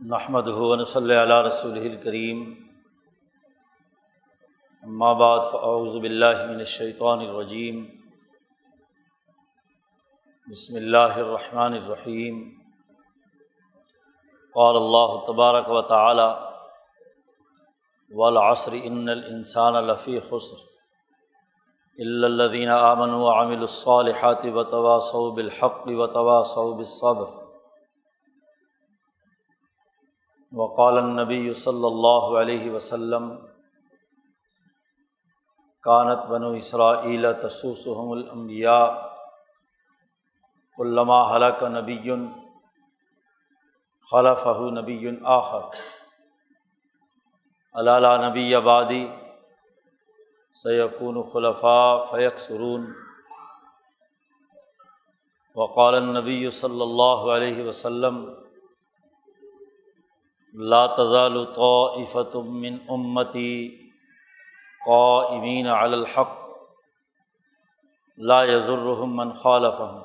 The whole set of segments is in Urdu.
نحمد ہُون صلی علیہ رسول الکریم اما بعد فاعوذ باللہ من الشیطان الرجیم بسم اللہ الرحمن الرحیم قال اللہ تبارک و تعالی والعصر ان الانسان لفی خسر الا الذین آمنوا وعملوا الصالحات وتواصوا بالحق وتواصوا بالصبر. وقال النبی صلی اللہ علیہ وسلم کانت بنو اسرائیل تسوسحم الانبیاء علامہ حلق نبی خلف نبی آخر. علالہ نبی آبادی سیقون خلفاء فیق سرون وقال النبی صلی اللہ علیہ وسلم لا تزال طائفة من امتی قائمین علی الحق، لا يضرهم من خالفهم.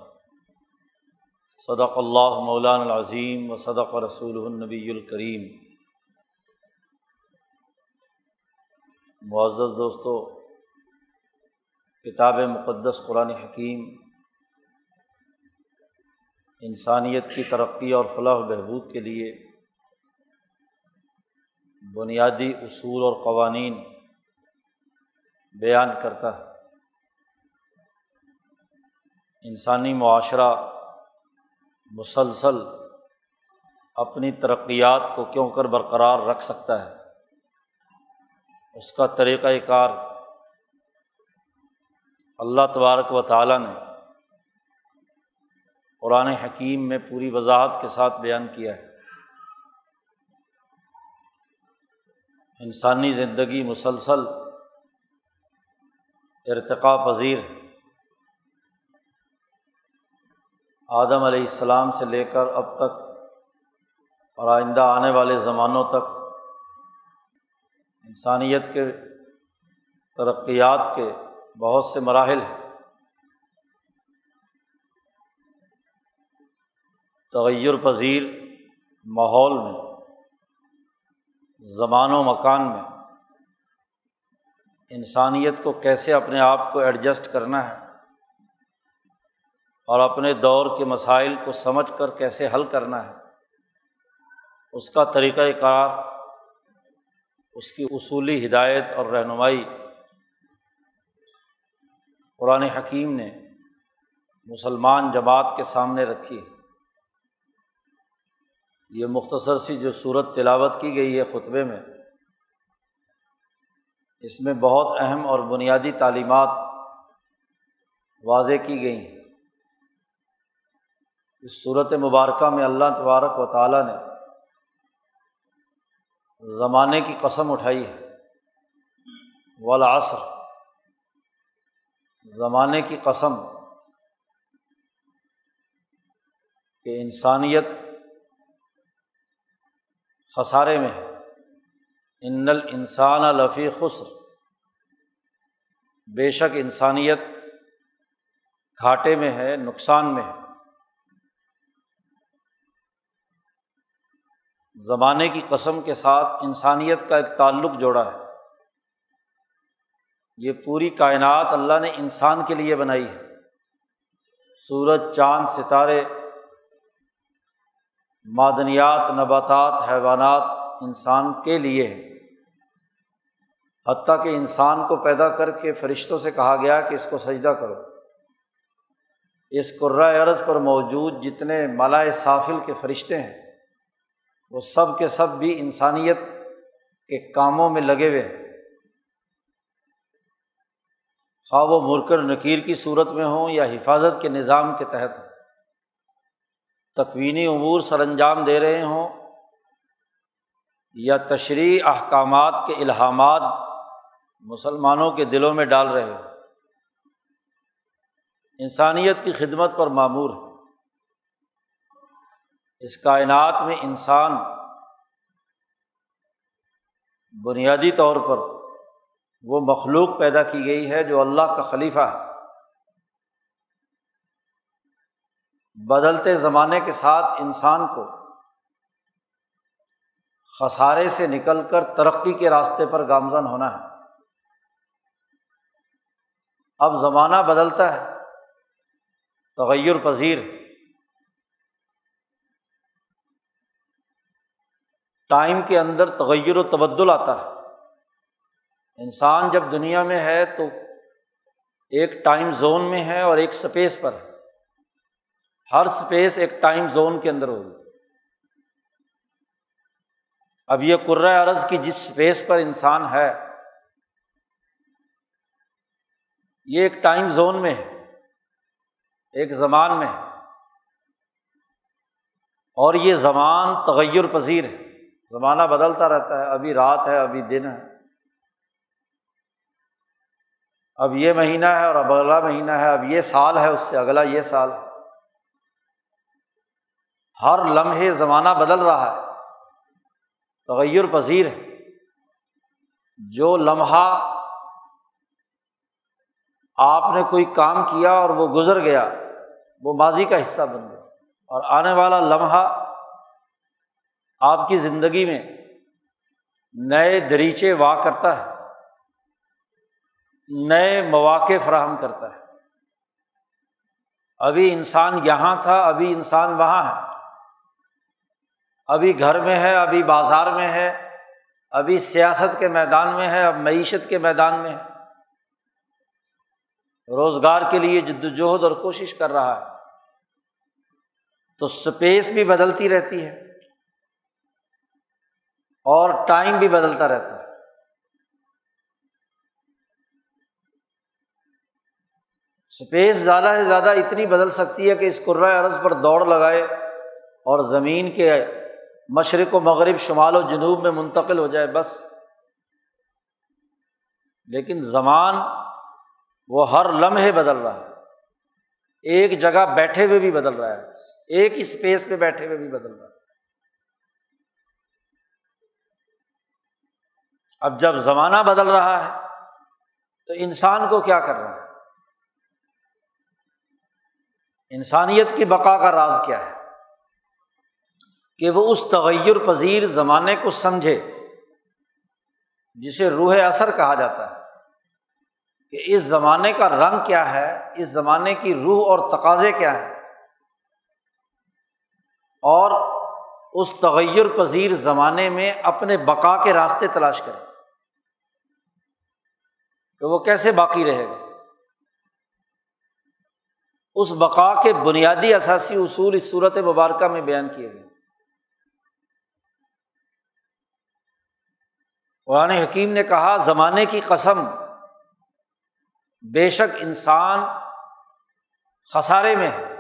صدق اللہ مولان العظیم و صدق رسول النبی الکریم معزز دوستو، کتاب مقدس قرآن حکیم انسانیت کی ترقی اور فلاح و بہبود کے لیے بنیادی اصول اور قوانین بیان کرتا ہے۔ انسانی معاشرہ مسلسل اپنی ترقیات کو کیوں کر برقرار رکھ سکتا ہے؟ اس کا طریقۂ کار اللہ تبارک و تعالیٰ نے قرآن حکیم میں پوری وضاحت کے ساتھ بیان کیا ہے۔ انسانی زندگی مسلسل ارتقا پذیر ہے۔ آدم علیہ السلام سے لے کر اب تک اور آئندہ آنے والے زمانوں تک انسانیت کے ترقیات کے بہت سے مراحل ہیں۔ تغیر پذیر ماحول میں زمان و مکان میں۔ انسانیت کو کیسے اپنے آپ کو ایڈجسٹ کرنا ہے اور اپنے دور کے مسائل کو سمجھ کر کیسے حل کرنا ہے، اس کا طریقۂ کار، اس کی اصولی ہدایت اور رہنمائی۔ قرآن حکیم نے مسلمان جماعت کے سامنے رکھی۔ ہے یہ مختصر سی جو صورت تلاوت کی گئی ہے خطبے میں، اس میں بہت اہم اور بنیادی تعلیمات واضح کی گئی ہیں۔ اس صورت مبارکہ میں اللہ تبارک و تعالیٰ نے زمانے کی قسم اٹھائی ہے۔ والعصر، زمانے کی قسم کہ انسانیت خسارے میں ہے۔ ان الانسان لفی خسر۔ بے شک انسانیت گھاٹے میں ہے، نقصان میں ہے۔ زمانے کی قسم کے ساتھ انسانیت کا ایک تعلق جوڑا ہے۔ یہ پوری کائنات اللہ نے انسان کے لیے بنائی ہے۔ سورج، چاند، ستارے معدنیات، نباتات، حیوانات انسان کے لیے ہے حتیٰ کہ انسان کو پیدا کر کے فرشتوں سے کہا گیا کہ اس کو سجدہ کرو۔ اس قرۂۂ عرض پر موجود جتنے ملائے صافل کے فرشتے ہیں، وہ سب کے سب بھی انسانیت کے کاموں میں لگے ہوئے ہیں۔ خواہ وہ مرکر نکیر کی صورت میں ہوں یا حفاظت کے نظام کے تحت ہوں۔ تکوینی امور سر انجام دے رہے ہوں یا تشریح احکامات کے الحامات مسلمانوں کے دلوں میں ڈال رہے ہوں۔ انسانیت کی خدمت پر معمور ہے اس کائنات میں انسان بنیادی طور پر وہ مخلوق پیدا کی گئی ہے جو اللہ کا خلیفہ ہے۔ بدلتے زمانے کے ساتھ انسان کو خسارے سے نکل کر ترقی کے راستے پر گامزن ہونا ہے۔ اب زمانہ بدلتا ہے۔ تغیر پذیر۔ ٹائم کے اندر تغیر و تبدل آتا ہے۔ انسان جب دنیا میں ہے تو ایک ٹائم زون میں ہے اور ایک اسپیس پر ہے۔ ہر اسپیس ایک ٹائم زون کے اندر ہوگی۔ اب یہ عرض کی جس اسپیس پر انسان ہے، یہ ایک ٹائم زون میں ہے، ایک زمان میں ہے۔ اور یہ زمان تغیر پذیر ہے۔ زمانہ بدلتا رہتا ہے، ابھی رات ہے، ابھی دن ہے۔ اب یہ مہینہ ہے اور اب اگلا مہینہ ہے، اب یہ سال ہے، اس سے اگلا یہ سال ہے۔ ہر لمحے زمانہ بدل رہا ہے۔ تغیر پذیر ہے۔ جو لمحہ آپ نے کوئی کام کیا اور وہ گزر گیا، وہ ماضی کا حصہ بن گیا۔ اور آنے والا لمحہ آپ کی زندگی میں نئے دریچے وا کرتا ہے، نئے مواقع فراہم کرتا ہے۔ ابھی انسان یہاں تھا، ابھی انسان وہاں ہے۔ ابھی گھر میں ہے، ابھی بازار میں ہے، ابھی سیاست کے میدان میں ہے، اب معیشت کے میدان میں ہے۔ روزگار کے لیے جدوجہد اور کوشش کر رہا ہے۔ تو اسپیس بھی بدلتی رہتی ہے۔ اور ٹائم بھی بدلتا رہتا ہے۔ اسپیس زیادہ سے زیادہ اتنی بدل سکتی ہے کہ اس عرض پر دوڑ لگائے اور زمین کے مشرق و مغرب، شمال و جنوب میں منتقل ہو جائے، بس۔ لیکن زمان وہ ہر لمحے بدل رہا ہے۔ ایک جگہ بیٹھے ہوئے بھی بدل رہا ہے۔ ایک ہی اسپیس پہ بیٹھے ہوئے بھی بدل رہا ہے۔ اب جب زمانہ بدل رہا ہے، تو انسان کو کیا کر رہا ہے؟ انسانیت کی بقا کا راز کیا ہے؟ کہ وہ اس تغیر پذیر زمانے کو سمجھے، جسے روح اثر کہا جاتا ہے، کہ اس زمانے کا رنگ کیا ہے، اس زمانے کی روح اور تقاضے کیا ہے اور اس تغیر پذیر زمانے میں اپنے بقا کے راستے تلاش کرے۔ کہ وہ کیسے باقی رہے گا۔ اس بقا کے بنیادی اثاثی اصول اس صورت مبارکہ میں بیان کیے گئے۔ قرآن حکیم نے کہا، زمانے کی قسم، بے شک انسان خسارے میں ہے۔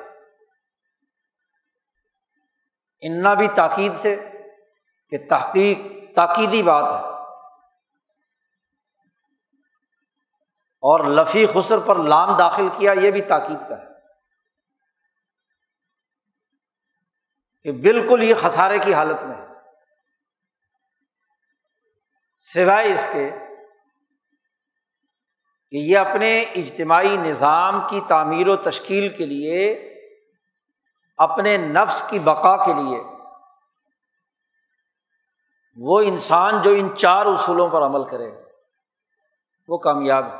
انا بھی تاکید سے کہ تحقیق، تاکیدی بات ہے۔ اور لفی خسر پر لام داخل کیا، یہ بھی تاکید کا ہے۔ کہ بالکل یہ خسارے کی حالت میں ہے۔ سوائے اس کے کہ یہ اپنے اجتماعی نظام کی تعمیر و تشکیل کے لیے، اپنے نفس کی بقا کے لیے، وہ انسان جو ان چار اصولوں پر عمل کرے، وہ کامیاب ہے۔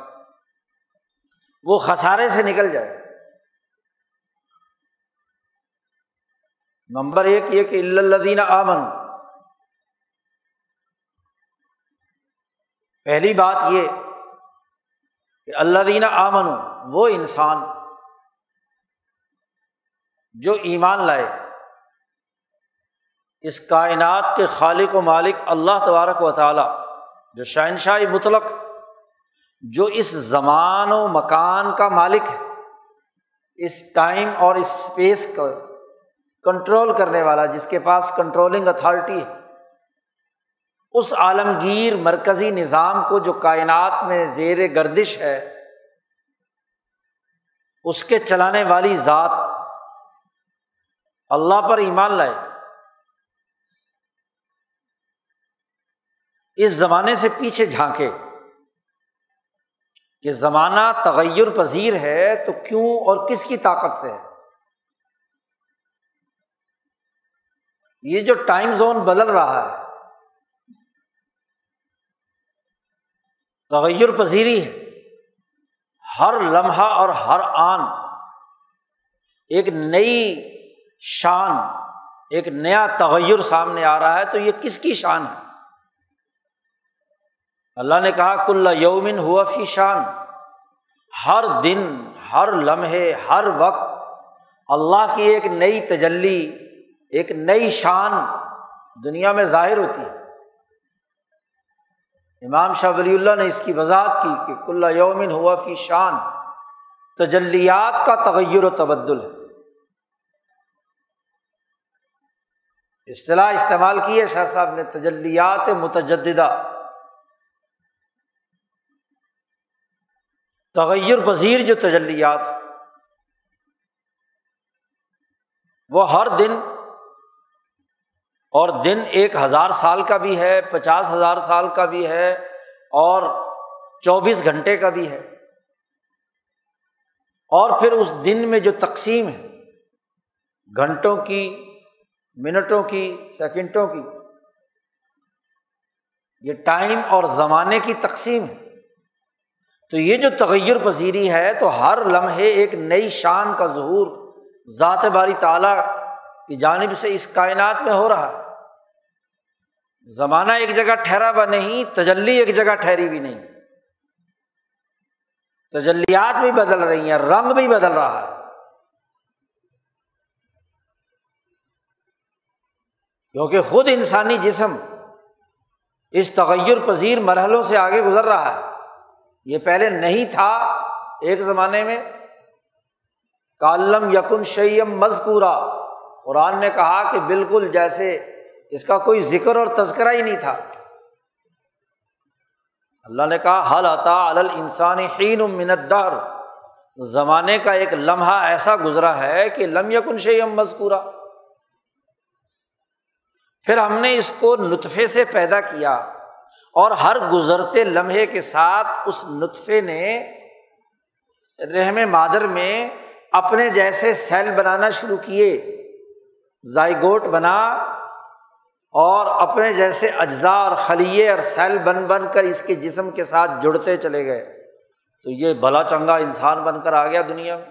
وہ خسارے سے نکل جائے۔ نمبر ایک یہ کہ اللہ آمن پہلی بات یہ کہ اللہ دینا آمن وہ انسان جو ایمان لائے، اس کائنات کے خالق و مالک اللہ تبارک و تعالیٰ، جو شہنشاہ مطلق، جو اس زمان و مکان کا مالک ہے، اس ٹائم اور اس اسپیس کا کنٹرول کرنے والا، جس کے پاس کنٹرولنگ اتھارٹی ہے۔ اس عالمگیر مرکزی نظام کو جو کائنات میں زیر گردش ہے، اس کے چلانے والی ذات اللہ پر ایمان لائے۔ اس زمانے سے پیچھے جھانکے کہ زمانہ تغیر پذیر ہے تو کیوں اور کس کی طاقت سے ہے؟ یہ جو ٹائم زون بدل رہا ہے تغیر پذیری ہے۔ ہر لمحہ اور ہر آن ایک نئی شان، ایک نیا تغیر سامنے آ رہا ہے، تو یہ کس کی شان ہے؟ اللہ نے کہا، کل یومن ہوا فی شان۔ ہر دن، ہر لمحے، ہر وقت اللہ کی ایک نئی تجلی، ایک نئی شان دنیا میں ظاہر ہوتی ہے۔ امام شاہ ولی اللہ نے اس کی وضاحت کی کہ کل یومن ہوا فی شان، تجلیات کا تغیر و تبدل ہے۔ اصطلاح استعمال کی ہے شاہ صاحب نے، تجلیات متجدہ تغیر پذیر جو تجلیات۔ وہ ہر دن اور دن ایک ہزار سال کا بھی ہے، پچاس ہزار سال کا بھی ہے اور چوبیس گھنٹے کا بھی ہے۔ اور پھر اس دن میں جو تقسیم ہے، گھنٹوں کی، منٹوں کی، سیکنڈوں کی، یہ ٹائم اور زمانے کی تقسیم ہے۔ تو یہ جو تغیر پذیری ہے، تو ہر لمحے ایک نئی شان کا ظہور، ذات باری تعالیٰ کی جانب سے اس کائنات میں ہو رہا ہے۔ زمانہ ایک جگہ ٹھہرا ہوا نہیں، تجلی ایک جگہ ٹھہری بھی نہیں۔ تجلیات بھی بدل رہی ہیں، رنگ بھی بدل رہا ہے۔ کیونکہ خود انسانی جسم اس تغیر پذیر مرحلوں سے آگے گزر رہا ہے۔ یہ پہلے نہیں تھا ایک زمانے میں۔ کالم یقن شیم مذکورہ قرآن نے کہا کہ بالکل جیسے اس کا کوئی ذکر اور تذکرہ ہی نہیں تھا۔ اللہ نے کہا، حل عطا انسانی حین منتدار زمانے کا ایک لمحہ ایسا گزرا ہے کہ لم یقن شیم مذکورہ پھر ہم نے اس کو نطفے سے پیدا کیا اور ہر گزرتے لمحے کے ساتھ اس نطفے نے رحم مادر میں اپنے جیسے سیل بنانا شروع کیے زائگوٹ بنا اور اپنے جیسے اجزاء اور خلیے اور سیل بن بن کر اس کے جسم کے ساتھ جڑتے چلے گئے۔ تو یہ بھلا چنگا انسان بن کر آ گیا دنیا۔ میں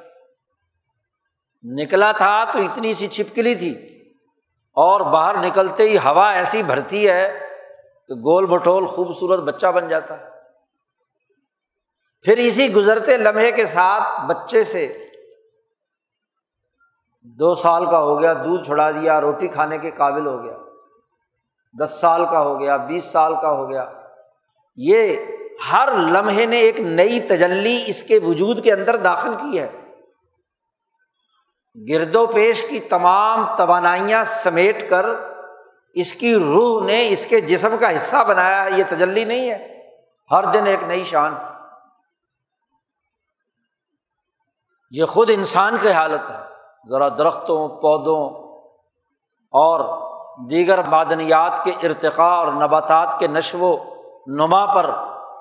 نکلا تھا تو اتنی سی چھپکلی تھی۔ اور باہر نکلتے ہی ہوا ایسی بھرتی ہے کہ گول بٹول خوبصورت بچہ بن جاتا ہے۔ پھر اسی گزرتے لمحے کے ساتھ بچے سے دو سال کا ہو گیا، دودھ چھڑا دیا، روٹی کھانے کے قابل ہو گیا۔ دس سال کا ہو گیا، بیس سال کا ہو گیا۔ یہ ہر لمحے نے ایک نئی تجلی اس کے وجود کے اندر داخل کی ہے۔ گرد و پیش کی تمام توانائیاں سمیٹ کر اس کی روح نے اس کے جسم کا حصہ بنایا ہے۔ یہ تجلی نہیں ہے۔ ہر دن ایک نئی شان۔ یہ خود انسان کی حالت ہے۔ ذرا درختوں، پودوں اور دیگر معدنیات کے ارتقاء اور نباتات کے نشو و نما پر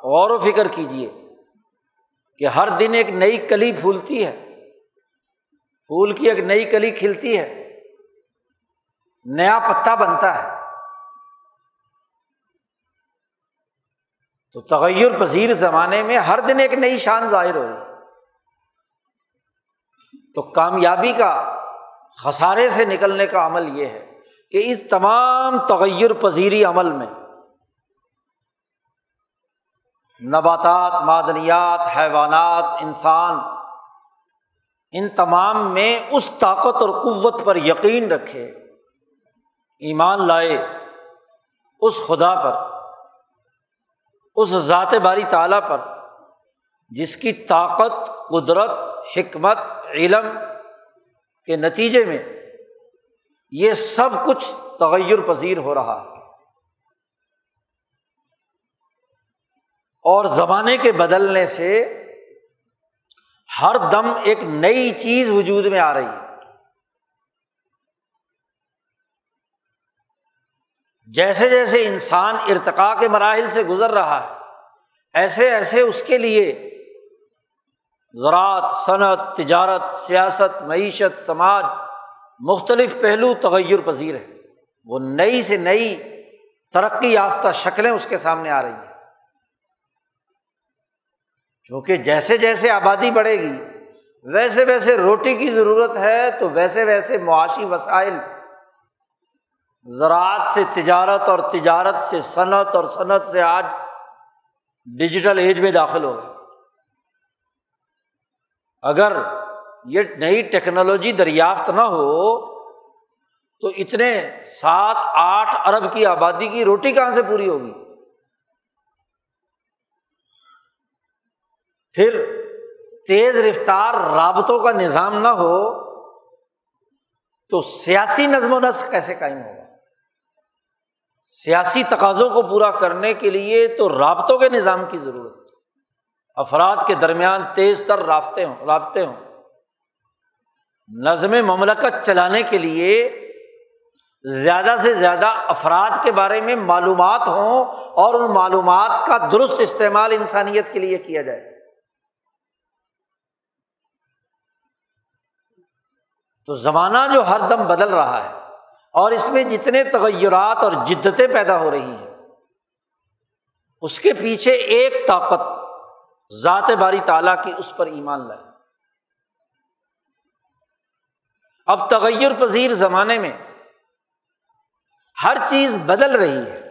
غور و فکر کیجیے کہ ہر دن ایک نئی کلی پھولتی ہے۔ پھول کی ایک نئی کلی کھلتی ہے۔ نیا پتا بنتا ہے۔ تو تغیر پذیر زمانے میں ہر دن ایک نئی شان ظاہر ہو رہی ہے۔ تو کامیابی کا خسارے سے نکلنے کا عمل یہ ہے۔ کہ اس تمام تغیر پذیری عمل میں نباتات، معدنیات، حیوانات، انسان، ان تمام میں اس طاقت اور قوت پر یقین رکھے، ایمان لائے، اس خدا پر، اس ذات باری تعالیٰ پر، جس کی طاقت، قدرت، حکمت، علم کے نتیجے میں یہ سب کچھ تغیر پذیر ہو رہا ہے۔ اور زمانے کے بدلنے سے ہر دم ایک نئی چیز وجود میں آ رہی ہے۔ جیسے جیسے انسان ارتقا کے مراحل سے گزر رہا ہے، ایسے ایسے اس کے لیے زراعت، صنعت، تجارت، سیاست، معیشت، سماج مختلف پہلو تغیر پذیر ہے وہ نئی سے نئی ترقی یافتہ شکلیں اس کے سامنے آ رہی ہیں۔ چونکہ جیسے جیسے آبادی بڑھے گی، ویسے ویسے روٹی کی ضرورت ہے تو ویسے ویسے معاشی وسائل، زراعت سے تجارت اور تجارت سے صنعت اور صنعت سے آج ڈیجیٹل ایج میں داخل ہو گئے۔ اگر یہ نئی ٹیکنالوجی دریافت نہ ہو تو اتنے سات آٹھ ارب کی آبادی کی روٹی کہاں سے پوری ہوگی؟ پھر تیز رفتار رابطوں کا نظام نہ ہو تو سیاسی نظم و نسق کیسے قائم ہوگا؟ سیاسی تقاضوں کو پورا کرنے کے لیے تو رابطوں کے نظام کی ضرورت ہے۔ افراد کے درمیان تیز تر رابطے ہوں رابطے ہوں۔ نظم مملکت چلانے کے لیے زیادہ سے زیادہ افراد کے بارے میں معلومات ہوں اور ان معلومات کا درست استعمال انسانیت کے لیے کیا جائے۔ تو زمانہ جو ہر دم بدل رہا ہے اور اس میں جتنے تغیرات اور جدتیں پیدا ہو رہی ہیں، اس کے پیچھے ایک طاقت، ذات باری تعالیٰ کی اس پر ایمان لائے۔ اب تغیر پذیر زمانے میں ہر چیز بدل رہی ہے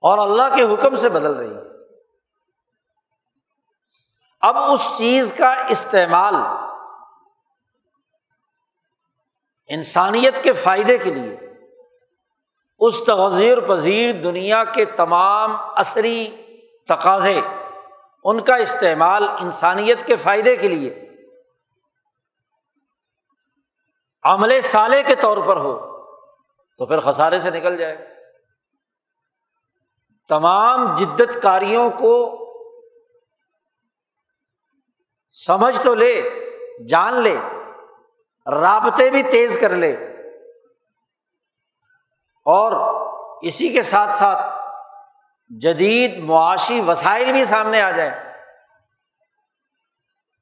اور اللہ کے حکم سے بدل رہی ہے۔ اب اس چیز کا استعمال انسانیت کے فائدے کے لیے اس تغیر پذیر دنیا کے تمام عصری تقاضے، ان کا استعمال انسانیت کے فائدے کے لیے عمل سالے کے طور پر ہو، تو پھر خسارے سے نکل جائے۔ تمام جدت کاریوں کو سمجھ تو لے، جان لے، رابطے بھی تیز کر لے۔ اور اسی کے ساتھ ساتھ جدید معاشی وسائل بھی سامنے آ جائیں۔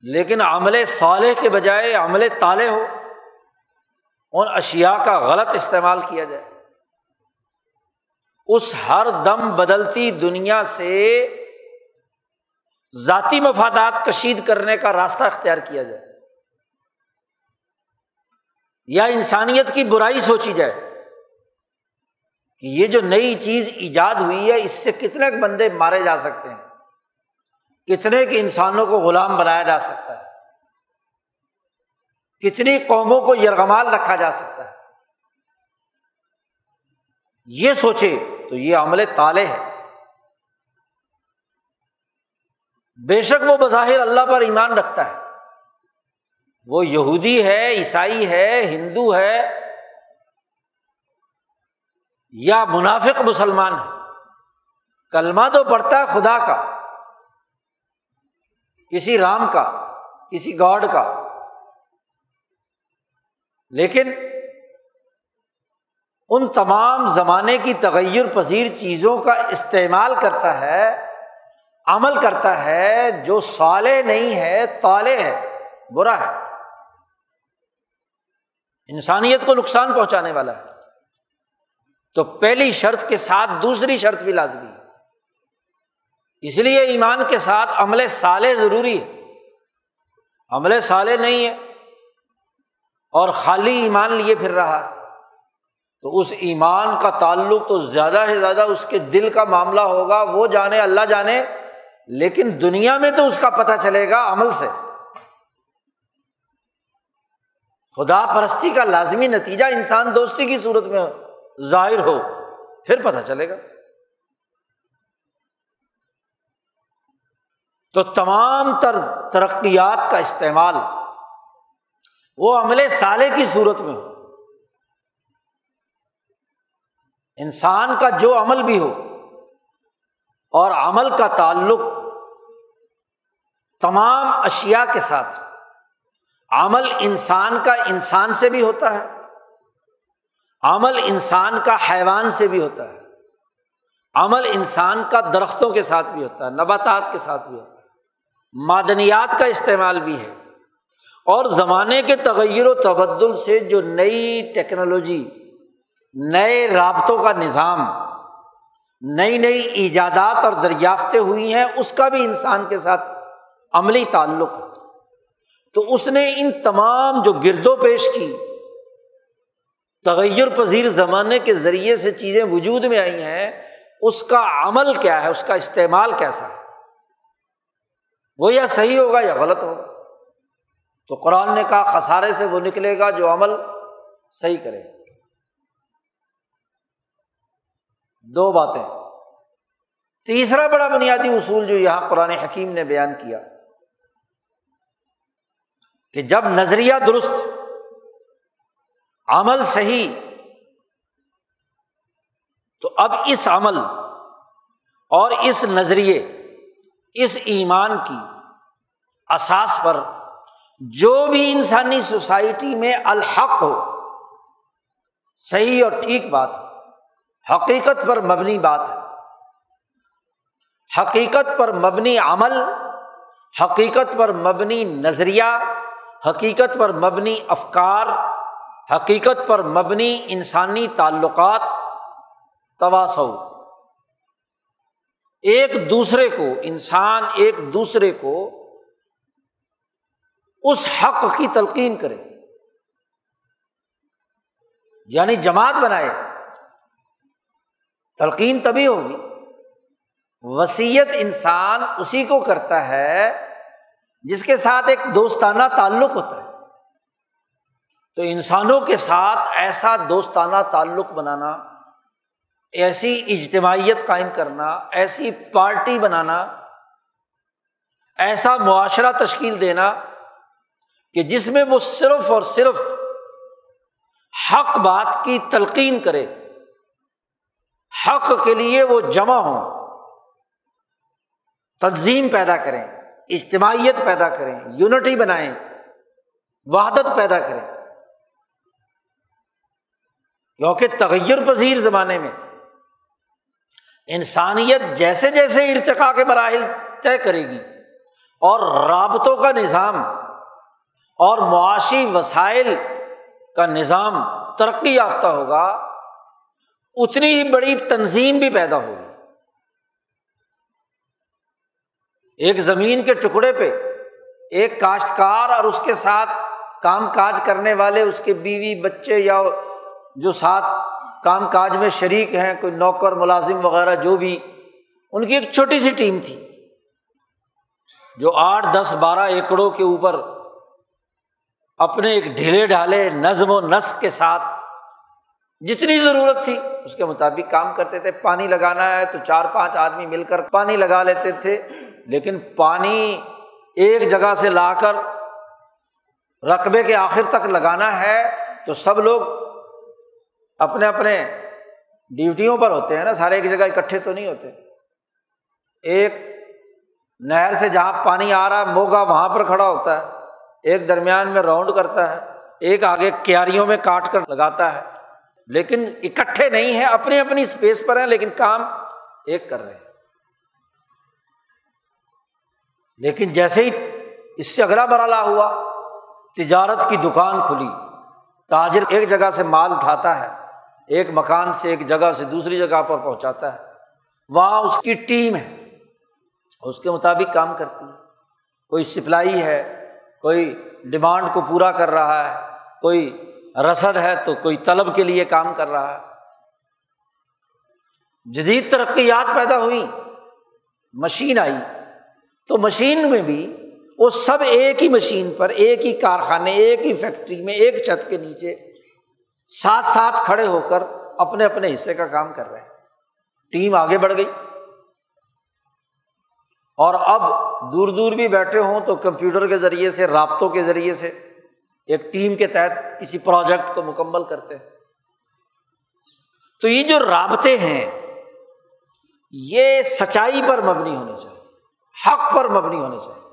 لیکن عمل صالح کے بجائے عمل تالے ہو۔ ان اشیا کا غلط استعمال کیا جائے۔ اس ہر دم بدلتی دنیا سے ذاتی مفادات کشید کرنے کا راستہ اختیار کیا جائے۔ یا انسانیت کی برائی سوچی جائے کہ یہ جو نئی چیز ایجاد ہوئی ہے، اس سے کتنے بندے مارے جا سکتے ہیں، کتنے کے انسانوں کو غلام بنایا جا سکتا ہے۔ کتنی قوموں کو یرغمال رکھا جا سکتا ہے؟ یہ سوچے تو یہ عمل تالے ہے بے شک وہ بظاہر اللہ پر ایمان رکھتا ہے۔ وہ یہودی ہے، عیسائی ہے، ہندو ہے یا منافق مسلمان ہے۔ کلمہ تو پڑھتا ہے خدا کا، کسی رام کا، کسی گاڈ کا۔ لیکن ان تمام زمانے کی تغیر پذیر چیزوں کا استعمال کرتا ہے، عمل کرتا ہے جو سالے نہیں ہے تالے ہے، برا ہے۔ انسانیت کو نقصان پہنچانے والا ہے۔ تو پہلی شرط کے ساتھ دوسری شرط بھی لازمی ہے۔ اس لیے ایمان کے ساتھ عمل سالے ضروری ہے۔ عمل سالے نہیں ہے۔ اور خالی ایمان لیے پھر رہا تو اس ایمان کا تعلق تو زیادہ سے زیادہ اس کے دل کا معاملہ ہوگا، وہ جانے، اللہ جانے، لیکن دنیا میں تو اس کا پتہ چلے گا عمل سے۔ خدا پرستی کا لازمی نتیجہ انسان دوستی کی صورت میں ظاہر ہو، پھر پتہ چلے گا۔ تو تمام تر ترقیات کا استعمال وہ عمل سالے کی صورت میں ہو۔ انسان کا جو عمل بھی ہو اور عمل کا تعلق تمام اشیا کے ساتھ عمل انسان کا انسان سے بھی ہوتا ہے۔ عمل انسان کا حیوان سے بھی ہوتا ہے۔ عمل انسان کا درختوں کے ساتھ بھی ہوتا ہے، نباتات کے ساتھ بھی ہوتا ہے۔ معدنیات کا استعمال بھی ہے۔ اور زمانے کے تغیر و تبدل سے جو نئی ٹیکنالوجی، نئے رابطوں کا نظام، نئی نئی ایجادات اور دریافتیں ہوئی ہیں، اس کا بھی انسان کے ساتھ عملی تعلق ہے۔ تو اس نے ان تمام جو گرد و پیش کی، تغیر پذیر زمانے کے ذریعے سے چیزیں وجود میں آئی ہیں، اس کا عمل کیا ہے، اس کا استعمال کیسا ہے؟ وہ یا صحیح ہوگا یا غلط ہوگا؟ تو قرآن نے کہا خسارے سے وہ نکلے گا جو عمل صحیح کرے دو باتیں۔ تیسرا بڑا بنیادی اصول جو یہاں قرآن حکیم نے بیان کیا کہ جب نظریہ درست، عمل صحیح، تو اب اس عمل اور اس نظریے، اس ایمان کی اساس پر جو بھی انسانی سوسائٹی میں الحق ہو، صحیح اور ٹھیک بات حقیقت پر مبنی بات ہے۔ حقیقت پر مبنی عمل، حقیقت پر مبنی نظریہ، حقیقت پر مبنی افکار، حقیقت پر مبنی انسانی تعلقات تواسو ایک دوسرے کو، انسان ایک دوسرے کو اس حق کی تلقین کرے۔ یعنی جماعت بنائے۔ تلقین تبھی ہوگی۔ وسیعت انسان اسی کو کرتا ہے جس کے ساتھ ایک دوستانہ تعلق ہوتا ہے۔ تو انسانوں کے ساتھ ایسا دوستانہ تعلق بنانا، ایسی اجتماعیت قائم کرنا، ایسی پارٹی بنانا، ایسا معاشرہ تشکیل دینا کہ جس میں وہ صرف اور صرف حق بات کی تلقین کرے، حق کے لیے وہ جمع ہوں، تنظیم پیدا کریں، اجتماعیت پیدا کریں، یونٹی بنائیں، وحدت پیدا کریں۔ کیونکہ تغیر پذیر زمانے میں انسانیت جیسے جیسے ارتقا کے مراحل طے کرے گی اور رابطوں کا نظام اور معاشی وسائل کا نظام ترقی یافتہ ہوگا، اتنی ہی بڑی تنظیم بھی پیدا ہوگی۔ ایک زمین کے ٹکڑے پہ ایک کاشتکار اور اس کے ساتھ کام کاج کرنے والے، اس کے بیوی، بچے یا جو ساتھ کام کاج میں شریک ہیں، کوئی نوکر، ملازم وغیرہ جو بھی، ان کی ایک چھوٹی سی ٹیم تھی، جو آٹھ، دس، بارہ ایکڑوں کے اوپر اپنے ایک ڈھیلے ڈھالے نظم و نسق کے ساتھ جتنی ضرورت تھی، اس کے مطابق کام کرتے تھے۔ پانی لگانا ہے تو چار پانچ آدمی مل کر پانی لگا لیتے تھے، لیکن پانی ایک جگہ سے لا کر رقبے کے آخر تک لگانا ہے تو سب لوگ اپنے اپنے ڈیوٹیوں پر ہوتے ہیں نا۔ سارے ایک جگہ اکٹھے تو نہیں ہوتے۔ ایک نہر سے جہاں پانی آ رہا ہے، موگا وہاں پر کھڑا ہوتا ہے۔ ایک درمیان میں راؤنڈ کرتا ہے، ایک آگے کیاریوں میں کاٹ کر لگاتا ہے۔ لیکن اکٹھے نہیں ہیں، اپنی اپنی اسپیس پر ہیں، لیکن کام ایک کر رہے ہیں۔ لیکن جیسے ہی اس سے اگلا مرحلہ ہوا، تجارت کی دکان کھلی۔ تاجر ایک جگہ سے مال اٹھاتا ہے، ایک مکان سے ایک جگہ سے دوسری جگہ پر پہنچاتا ہے۔ وہاں اس کی ٹیم ہے، اس کے مطابق کام کرتی ہے۔ کوئی سپلائی ہے کوئی ڈیمانڈ کو پورا کر رہا ہے، کوئی رسد ہے تو کوئی طلب کے لیے کام کر رہا ہے۔ جدید ترقیات پیدا ہوئی، مشین آئی۔ تو مشین میں بھی وہ سب ایک ہی مشین پر، ایک ہی کارخانے، ایک ہی فیکٹری میں، ایک چھت کے نیچے ساتھ ساتھ کھڑے ہو کر اپنے اپنے حصے کا کام کر رہے ہیں۔ ٹیم آگے بڑھ گئی۔ اور اب دور دور بھی بیٹھے ہوں تو کمپیوٹر کے ذریعے سے، رابطوں کے ذریعے سے ایک ٹیم کے تحت کسی پروجیکٹ کو مکمل کرتے ہیں۔ تو یہ جو رابطے ہیں، یہ سچائی پر مبنی ہونے چاہیے، حق پر مبنی ہونے چاہیے۔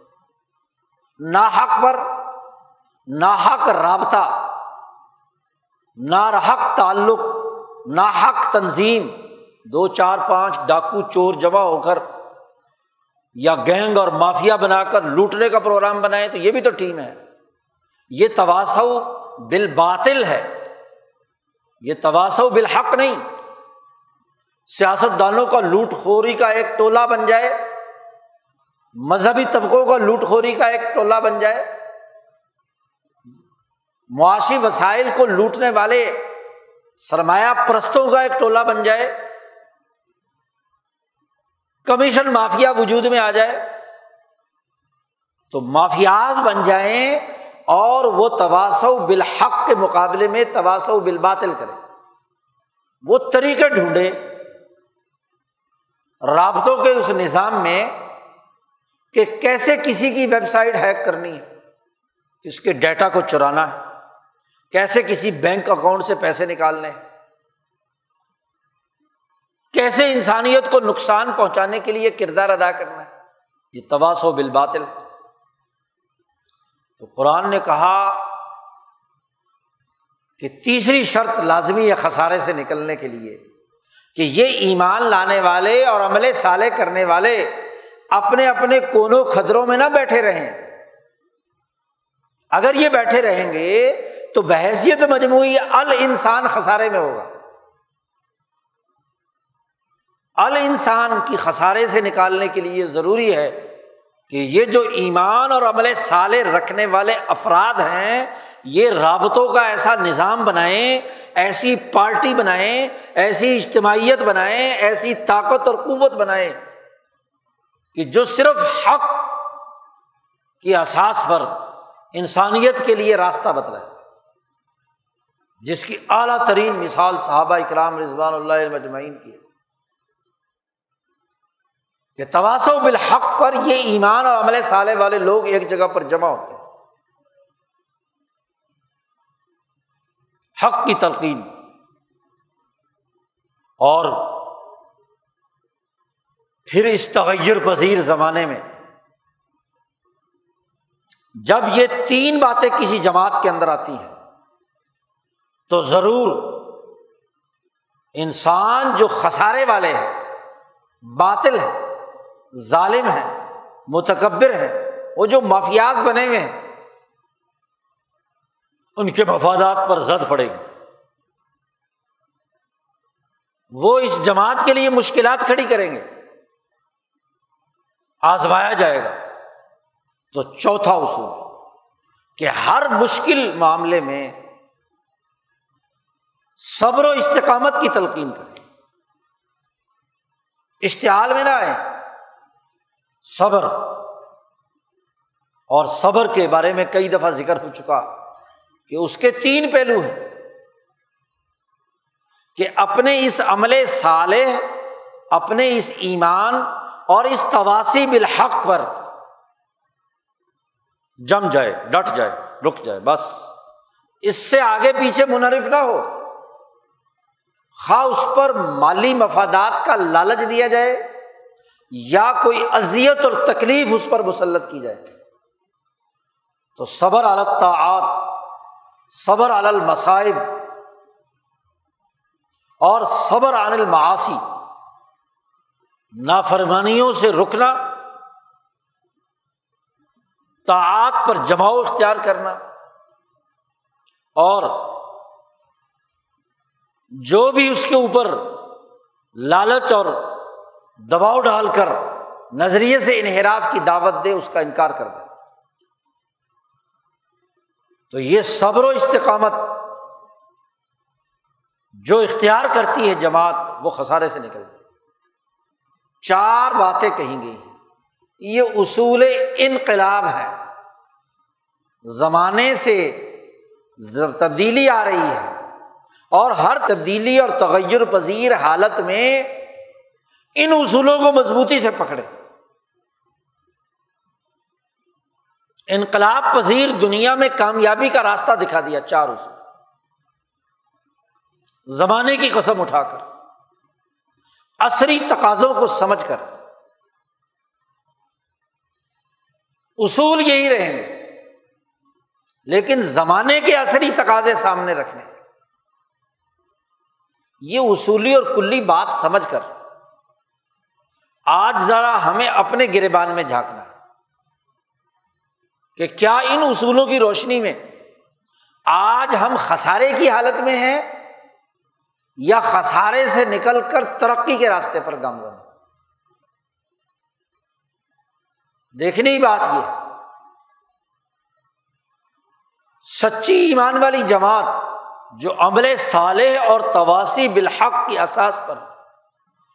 نا حق پر نا حق رابطہ ناحق تعلق ناحق تنظیم۔ دو چار پانچ ڈاکو چور جمع ہو کر یا گینگ اور مافیا بنا کر لوٹنے کا پروگرام بنائے تو یہ بھی تو ٹیم ہے۔ یہ تواسو بال باطل ہے۔ یہ تواسو بالحق نہیں۔ سیاست دانوں کا لوٹ خوری کا ایک ٹولہ بن جائے۔ مذہبی طبقوں کا لوٹ خوری کا ایک ٹولہ بن جائے۔ معاشی وسائل کو لوٹنے والے سرمایہ پرستوں کا ایک ٹولہ بن جائے۔ کمیشن مافیا وجود میں آ جائے تو مافیاز بن جائیں اور وہ تواسو بالحق کے مقابلے میں تواسو بالباطل کرے وہ طریقے ڈھونڈے رابطوں کے اس نظام میں کہ کیسے کسی کی ویب سائٹ ہیک کرنی ہے اس کے ڈیٹا کو چرانا ہے، کیسے کسی بینک اکاؤنٹ سے پیسے نکالنے ہیں۔ کیسے انسانیت کو نقصان پہنچانے کے لیے کردار ادا کرنا ہے؟ یہ تواس و بالباطل تو قرآن نے کہا کہ تیسری شرط لازمی ہے خسارے سے نکلنے کے لیے، کہ یہ ایمان لانے والے اور عملے سالے کرنے والے اپنے اپنے کونوں خدروں میں نہ بیٹھے رہیں۔ اگر یہ بیٹھے رہیں گے تو بحثیت مجموعی ال انسان خسارے میں ہوگا۔ ال انسان کی خسارے سے نکالنے کے لیے ضروری ہے کہ یہ جو ایمان اور عمل سالے رکھنے والے افراد ہیں، یہ رابطوں کا ایسا نظام بنائیں، ایسی پارٹی بنائیں، ایسی اجتماعیت بنائیں، ایسی طاقت اور قوت بنائیں کہ جو صرف حق کی احساس پر انسانیت کے لیے راستہ بتلائے۔ جس کی اعلیٰ ترین مثال صحابہ اکرام رضوان اللہ مجمعین کی ہے۔ کہ تواسو بالحق پر یہ ایمان اور عمل سالے والے لوگ ایک جگہ پر جمع ہوتے ہیں۔ حق کی تلقین۔ اور پھر اس تغیر پذیر زمانے میں جب یہ تین باتیں کسی جماعت کے اندر آتی ہیں، تو ضرور انسان جو خسارے والے ہیں، باطل ہے ظالم ہے متکبر ہے وہ جو مافیاز بنے ہوئے ہیں، ان کے مفادات پر زد پڑے گی۔ وہ اس جماعت کے لیے مشکلات کھڑی کریں گے۔ آزمایا جائے گا۔ تو چوتھا اصول، کہ ہر مشکل معاملے میں صبر و استقامت کی تلقین کریں۔ اشتعال میں نہ آئے صبر۔ اور صبر کے بارے میں کئی دفعہ ذکر ہو چکا کہ اس کے تین پہلو ہیں کہ اپنے اس عمل صالح، اپنے اس ایمان اور اس تواسی بالحق پر جم جائے، ڈٹ جائے، رک جائے، بس۔ اس سے آگے پیچھے منرف نہ ہو۔ خواہ اس پر مالی مفادات کا لالچ دیا جائے یا کوئی اذیت اور تکلیف اس پر مسلط کی جائے تو صبر الطاعت صبر المصائب اور صبر عن المعاصی، نافرمانیوں سے رکنا تعات پر جماؤ اختیار کرنا اور جو بھی اس کے اوپر لالچ اور دباؤ ڈال کر نظریے سے انحراف کی دعوت دے، اس کا انکار کر دے تو یہ صبر و استقامت جو اختیار کرتی ہے جماعت، وہ خسارے سے نکل جاتی چار باتیں کہیں گی یہ اصول انقلاب ہے۔ زمانے سے تبدیلی آ رہی ہے۔ اور ہر تبدیلی اور تغیر پذیر حالت میں ان اصولوں کو مضبوطی سے پکڑے۔ انقلاب پذیر دنیا میں کامیابی کا راستہ دکھا دیا چار اصول زمانے کی قسم اٹھا کر۔ عصری تقاضوں کو سمجھ کر۔ اصول یہی رہیں گے۔ لیکن زمانے کے عصری تقاضے سامنے رکھنے۔ یہ اصولی اور کلی بات سمجھ کر۔ آج ذرا ہمیں اپنے گربان میں جھانکنا ہے کہ کیا ان اصولوں کی روشنی میں آج ہم خسارے کی حالت میں ہیں یا خسارے سے نکل کر ترقی کے راستے پر گامزن ہو دیکھنے بات یہ سچی ایمان والی جماعت جو عمل صالح اور تواسی بالحق کی اثاث پر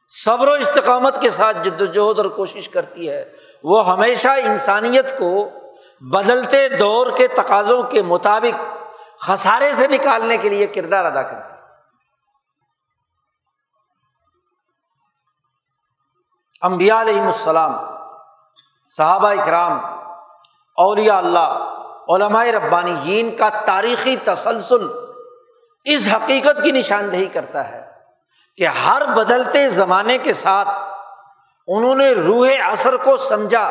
صبر و استقامت کے ساتھ جد وجہد اور کوشش کرتی ہے۔ وہ ہمیشہ انسانیت کو بدلتے دور کے تقاضوں کے مطابق خسارے سے نکالنے کے لیے کردار ادا کرتی ہے۔ امبیا علیہم السلام، صحابہ اکرام، اولیاء اللہ، علماء ربانی جین کا تاریخی تسلسل اس حقیقت کی نشاندہی کرتا ہے کہ ہر بدلتے زمانے کے ساتھ انہوں نے روح اثر کو سمجھا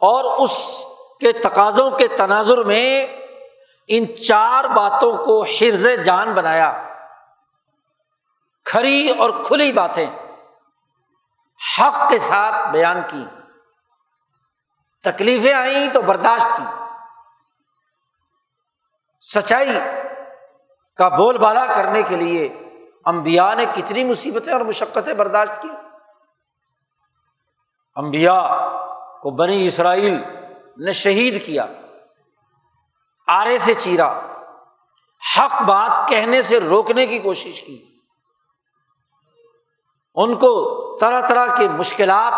اور اس کے تقاضوں کے تناظر میں ان چار باتوں کو حرز جان بنایا۔ کھری اور کھلی باتیں حق کے ساتھ بیان کی۔ تکلیفیں آئیں تو برداشت کی۔ سچائی کا بول بالا کرنے کے لیے امبیا نے کتنی مصیبتیں اور مشقتیں برداشت کی؟ امبیا کو بنی اسرائیل نے شہید کیا، آرے سے چیرا، حق بات کہنے سے روکنے کی کوشش کی۔ ان کو طرح طرح کی مشکلات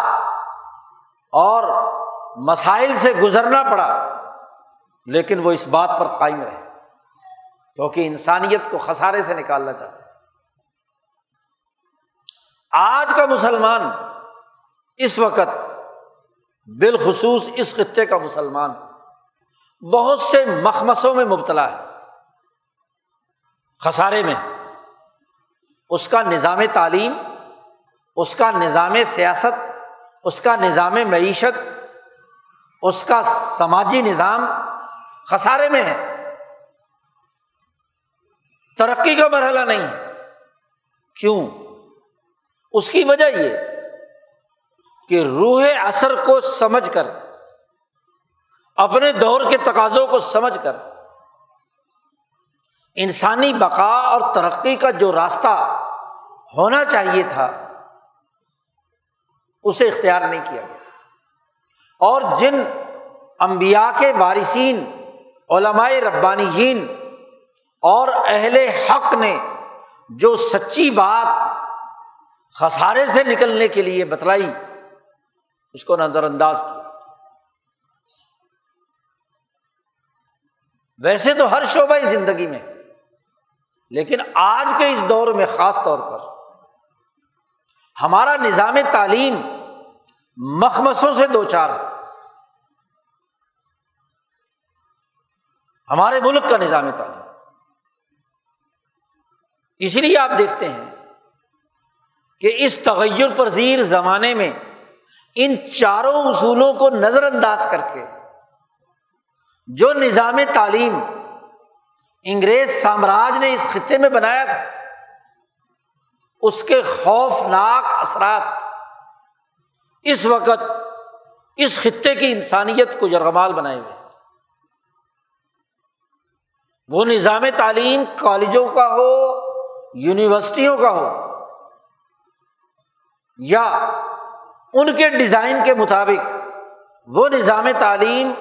اور مسائل سے گزرنا پڑا، لیکن وہ اس بات پر قائم رہے، کیونکہ انسانیت کو خسارے سے نکالنا چاہتے آج کا مسلمان اس وقت بالخصوص اس خطے کا مسلمان بہت سے مخمسوں میں مبتلا ہے، خسارے میں۔ اس کا نظام تعلیم، اس کا نظام سیاست، اس کا نظام معیشت، اس کا سماجی نظام خسارے میں ہے۔ ترقی کا مرحلہ نہیں ہے۔ کیوں؟ اس کی وجہ یہ کہ روح اثر کو سمجھ کر، اپنے دور کے تقاضوں کو سمجھ کر، انسانی بقا اور ترقی کا جو راستہ ہونا چاہیے تھا، اسے اختیار نہیں کیا گیا۔ اور جن امبیا کے وارثین علمائے ربانی جین اور اہل حق نے جو سچی بات خسارے سے نکلنے کے لیے بتلائی، اس کو نظر انداز کیا۔ ویسے تو ہر شعبہ زندگی میں، لیکن آج کے اس دور میں خاص طور پر، ہمارا نظام تعلیم مخمسوں سے دو چار ہمارے ملک کا نظام تعلیم۔ اس لیے آپ دیکھتے ہیں کہ اس تغیر پذیر زمانے میں ان چاروں اصولوں کو نظر انداز کر کے جو نظام تعلیم انگریز سامراج نے اس خطے میں بنایا تھا، اس کے خوفناک اثرات اس وقت اس خطے کی انسانیت کو یرغمال بنائے ہوئے وہ نظام تعلیم کالجوں کا ہو، یونیورسٹیوں کا ہو یا ان کے ڈیزائن کے مطابق وہ نظام تعلیم،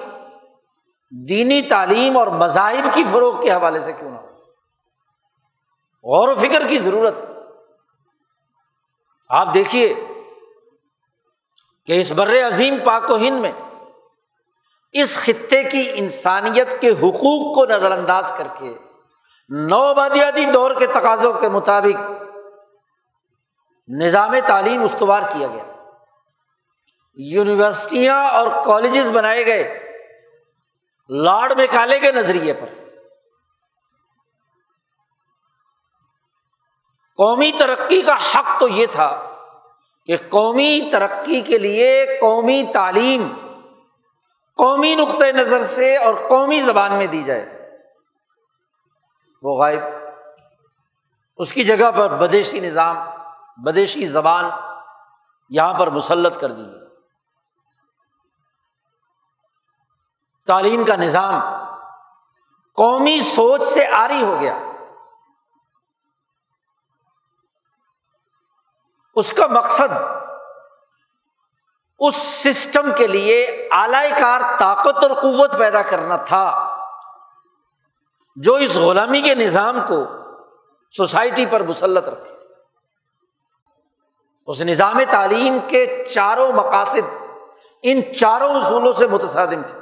دینی تعلیم اور مذاہب کی فروغ کے حوالے سے کیوں نہ ہو؟ غور و فکر کی ضرورت آپ دیکھیے کہ اس بر عظیم پاک و ہند میں اس خطے کی انسانیت کے حقوق کو نظر انداز کر کے نوبادیاتی دور کے تقاضوں کے مطابق نظام تعلیم استوار کیا گیا۔ یونیورسٹیاں اور کالجز بنائے گئے۔ لاڈ میں کالے کے نظریے پر۔ قومی ترقی کا حق تو یہ تھا کہ قومی ترقی کے لیے قومی تعلیم قومی نقطۂ نظر سے اور قومی زبان میں دی جائے۔ وہ غائب۔ اس کی جگہ پر بدیشی نظام۔ بدیشی زبان یہاں پر مسلط کر دی گئی۔ تعلیم کا نظام قومی سوچ سے آری ہو گیا۔ اس کا مقصد اس سسٹم کے لیے اعلی کار طاقت اور قوت پیدا کرنا تھا، جو اس غلامی کے نظام کو سوسائٹی پر مسلط رکھے۔ اس نظام تعلیم کے چاروں مقاصد ان چاروں اصولوں سے متصادم تھے۔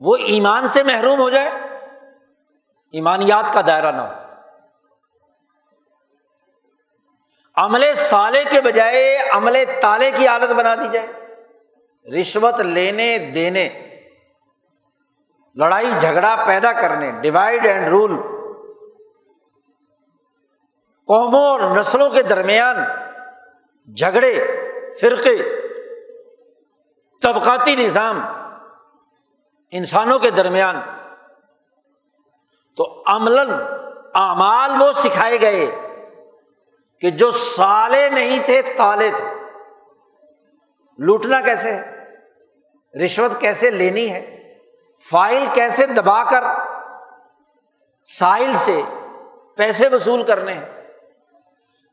وہ ایمان سے محروم ہو جائے، ایمانیات کا دائرہ نہ ہو۔ عمل سالے کے بجائے عمل تالے کی عادت بنا دی جائے۔ رشوت لینے، دینے، لڑائی جھگڑا پیدا کرنے ڈیوائڈ اینڈ رول قوموں اور نسلوں کے درمیان جھگڑے، فرقے، طبقاتی نظام انسانوں کے درمیان تو عمل اعمال وہ سکھائے گئے کہ جو سالے نہیں تھے، تالے تھے۔ لوٹنا کیسے ہے؟ رشوت کیسے لینی ہے؟ فائل کیسے دبا کر سائل سے پیسے وصول کرنے ہیں؟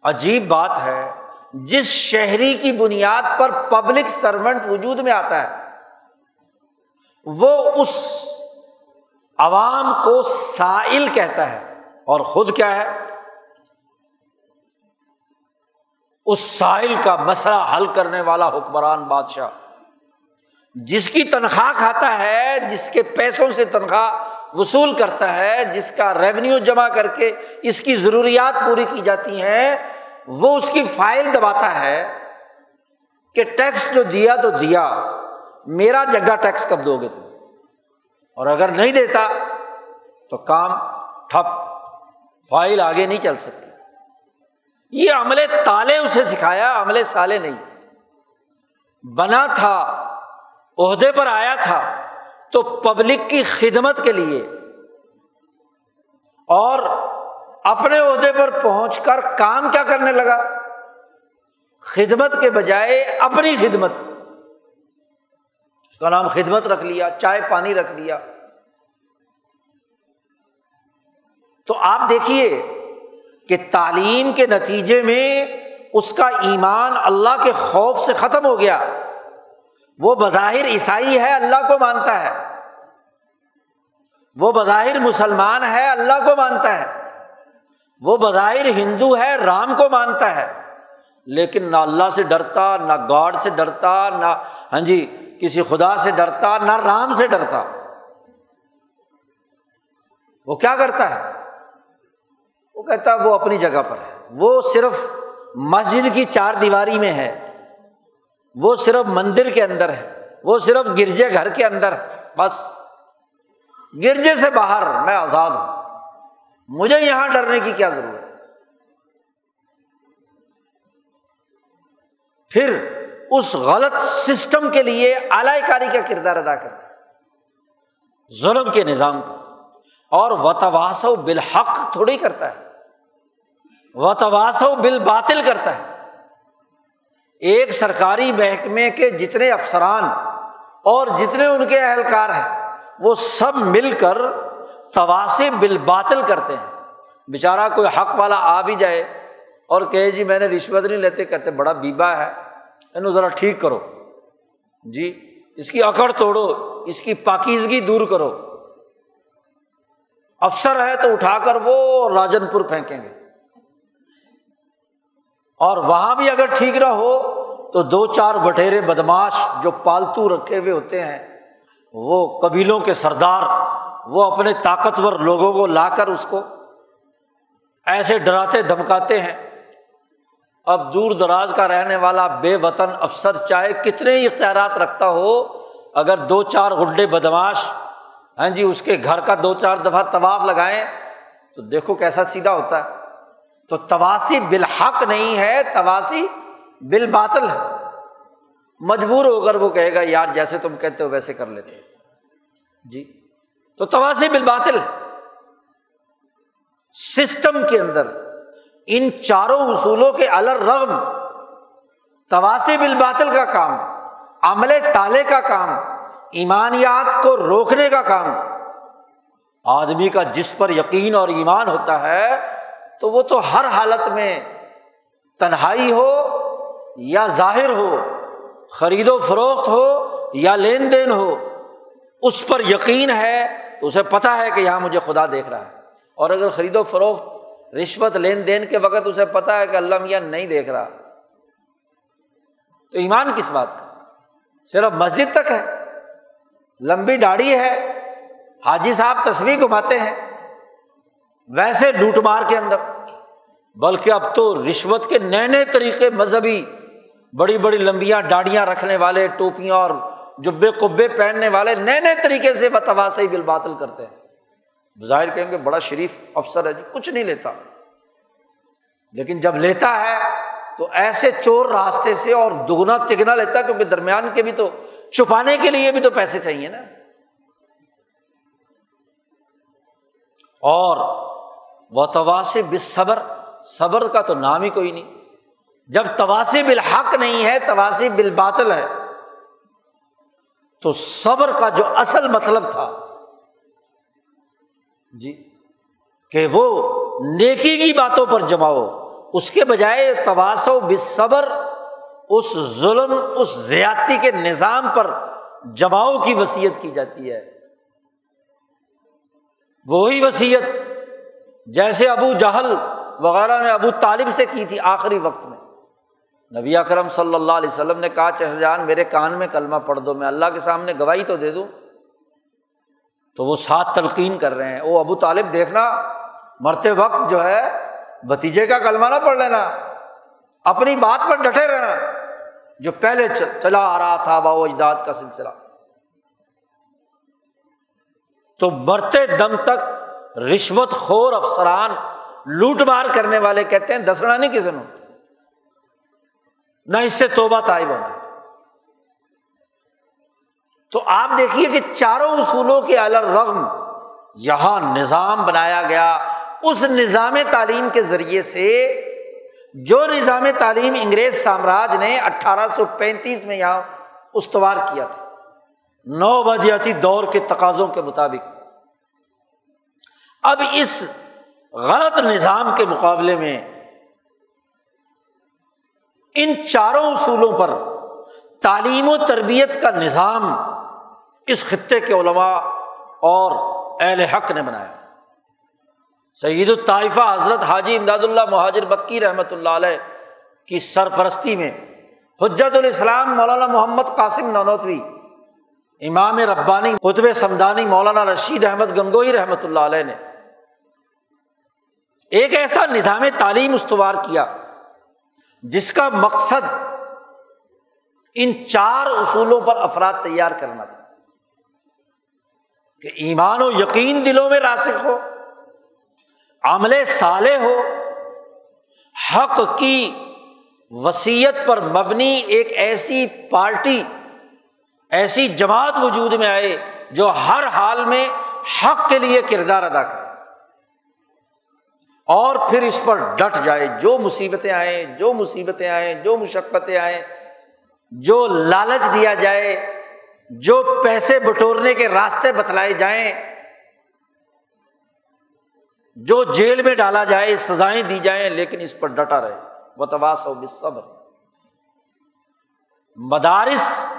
عجیب بات ہے، جس شہری کی بنیاد پر پبلک سرونٹ وجود میں آتا ہے، وہ اس عوام کو سائل کہتا ہے۔ اور خود کیا ہے؟ اس سائل کا مسئلہ حل کرنے والا حکمران بادشاہ، جس کی تنخواہ کھاتا ہے، جس کے پیسوں سے تنخواہ وصول کرتا ہے، جس کا ریونیو جمع کر کے اس کی ضروریات پوری کی جاتی ہیں وہ اس کی فائل دباتا ہے کہ ٹیکس جو دیا تو دیا، میرا جگہ ٹیکس کب دو گے تم؟ اور اگر نہیں دیتا تو کام ٹھپ، فائل آگے نہیں چل سکتی۔ یہ عملے تالے اسے سکھایا عملے سالے نہیں۔ بنا تھا، عہدے پر آیا تھا تو پبلک کی خدمت کے لیے۔ اور اپنے عہدے پر پہنچ کر کام کیا کرنے لگا؟ خدمت کے بجائے اپنی خدمت۔ اس کا نام خدمت رکھ لیا، چائے پانی رکھ لیا۔ تو آپ دیکھیے کہ تعلیم کے نتیجے میں اس کا ایمان اللہ کے خوف سے ختم ہو گیا۔ وہ بظاہر عیسائی ہے، اللہ کو مانتا ہے۔ وہ بظاہر مسلمان ہے، اللہ کو مانتا ہے۔ وہ بظاہر ہندو ہے، رام کو مانتا ہے۔ لیکن نہ اللہ سے ڈرتا، نہ گاڈ سے ڈرتا، نہ ہاں جی کسی خدا سے ڈرتا، نہ رام سے ڈرتا۔ وہ کیا کرتا ہے؟ وہ کہتا ہے وہ اپنی جگہ پر ہے۔ وہ صرف مسجد کی چار دیواری میں ہے۔ وہ صرف مندر کے اندر ہے۔ وہ صرف گرجے گھر کے اندر ہے۔ بس، گرجے سے باہر میں آزاد ہوں۔ مجھے یہاں ڈرنے کی کیا ضرورت ہے؟ پھر اس غلط سسٹم کے لیے اعلی کاری کا کردار ادا کرتا ہے۔ ظلم کے نظام کو اور وتواس و بالحق تھوڑی کرتا ہے۔ وتواس و بال باطل کرتا ہے۔ ایک سرکاری محکمے کے جتنے افسران اور جتنے ان کے اہلکار ہیں، وہ سب مل کر تواسے بال باطل کرتے ہیں۔ بےچارا کوئی حق والا آ بھی جائے اور کہے جی میں نے رشوت نہیں لیتے، کہتے بڑا بیبا ہے، انہوں ذرا ٹھیک کرو۔ جی اس کی اکڑ توڑو، اس کی پاکیزگی دور کرو۔ افسر ہے تو اٹھا کر وہ راجن پور پھینکیں گے۔ اور وہاں بھی اگر ٹھیک نہ ہو تو دو چار وٹیرے بدماش جو پالتو رکھے ہوئے ہوتے ہیں، وہ قبیلوں کے سردار وہ اپنے طاقتور لوگوں کو لا کر اس کو ایسے ڈراتے دھمکاتے ہیں۔ اب دور دراز کا رہنے والا بے وطن افسر چاہے کتنے ہی اختیارات رکھتا ہو، اگر دو چار گڈے بدماش ہیں جی اس کے گھر کا دو چار دفعہ طواف لگائیں، تو دیکھو کیسا سیدھا ہوتا ہے۔ تو تواسی بالحق نہیں ہے تواسی بال باطل ہے۔ مجبور ہو کر وہ کہے گا، یار جیسے تم کہتے ہو ویسے کر لیتے۔ جی۔ تو تواسی بال باطل سسٹم کے اندر، ان چاروں اصولوں کے الر رغم تواسی بال باطل کا کام، عمل تالے کا کام، ایمانیات کو روکنے کا کام۔ آدمی کا جس پر یقین اور ایمان ہوتا ہے، تو وہ تو ہر حالت میں تنہائی ہو یا ظاہر ہو، خرید و فروخت ہو یا لین دین ہو، اس پر یقین ہے تو اسے پتا ہے کہ یہاں مجھے خدا دیکھ رہا ہے۔ اور اگر خرید و فروخت، رشوت، لین دین کے وقت اسے پتا ہے کہ اللہ میاں نہیں دیکھ رہا۔ تو ایمان کس بات کا؟ صرف مسجد تک ہے۔ لمبی داڑھی ہے۔ حاجی صاحب تصویر گھماتے ہیں۔ ویسے لوٹ مار کے اندر۔ بلکہ اب تو رشوت کے نئے نئے طریقے مذہبی بڑی بڑی لمبیاں ڈاڑیاں رکھنے والے، ٹوپیاں اور جبے کبے پہننے والے نئے نئے طریقے سے بتواسی بل باطل کرتے ہیں۔ ظاہر کہیں گے بڑا شریف افسر ہے جو کچھ نہیں لیتا۔ لیکن جب لیتا ہے تو ایسے چور راستے سے اور دگنا تگنا لیتا ہے کیونکہ درمیان کے بھی تو چھپانے کے لیے بھی تو پیسے چاہیے نا۔ اور وہ تواس صبر صبر کا تو نام ہی کوئی نہیں۔ جب تواسی بالحق نہیں ہے تواسی بال باطل ہے۔ تو صبر کا جو اصل مطلب تھا۔ جی کہ وہ نیکی کی باتوں پر جماؤ، اس کے بجائے تواسو بصبر اس ظلم، اس زیادتی کے نظام پر جماؤ کی وسیعت کی جاتی ہے۔ وہی وسیعت جیسے ابو جہل وغیرہ نے ابو طالب سے کی تھی آخری وقت میں۔ نبی اکرم صلی اللہ علیہ وسلم نے کہا چہرجان میرے کان میں کلمہ پڑھ دو، میں اللہ کے سامنے گواہی تو دے دوں۔ تو وہ سات تلقین کر رہے ہیں۔ وہ ابو طالب، دیکھنا، مرتے وقت جو ہے بتیجے کا کلمہ نہ پڑھ لینا۔ اپنی بات پر ڈٹے رہنا۔ جو پہلے چلا آ رہا تھا باؤ اجداد کا سلسلہ۔ تو مرتے دم تک رشوت خور افسران، لوٹ مار کرنے والے کہتے ہیں، دسنا نہیں کسی نے نہ اس سے توبہ طائب ہونا۔ تو آپ دیکھیے کہ چاروں اصولوں کے الرغم یہاں نظام بنایا گیا۔ اس نظام تعلیم کے ذریعے سے جو نظام تعلیم انگریز سامراج نے اٹھارہ سو پینتیس میں یہاں استوار کیا تھا۔ نو بدیاتی دور کے تقاضوں کے مطابق۔ اب اس غلط نظام کے مقابلے میں ان چاروں اصولوں پر تعلیم و تربیت کا نظام اس خطے کے علماء اور اہل حق نے بنایا۔ سعید الطائفہ حضرت حاجی امداد اللہ مہاجر بکی رحمۃ اللہ علیہ کی سرپرستی میں حجت الاسلام مولانا محمد قاسم نانوتوی، امام ربانی قطب سمدانی مولانا رشید احمد گنگوئی رحمۃ اللہ علیہ نے ایک ایسا نظام تعلیم استوار کیا جس کا مقصد ان چار اصولوں پر افراد تیار کرنا تھا۔ کہ ایمان و یقین دلوں میں راسک ہو، عمل سالے ہو، حق کی وسیعت پر مبنی ایک ایسی پارٹی، ایسی جماعت وجود میں آئے جو ہر حال میں حق کے لیے کردار ادا کرے۔ اور پھر اس پر ڈٹ جائے، جو مصیبتیں آئیں، جو مصیبتیں آئیں، جو مشقتیں آئیں، جو لالچ دیا جائے، جو پیسے بٹورنے کے راستے بتلائے جائیں، جو جیل میں ڈالا جائے، سزائیں دی جائیں، لیکن اس پر ڈٹا رہے۔ بتواس ہو بصبر مدارس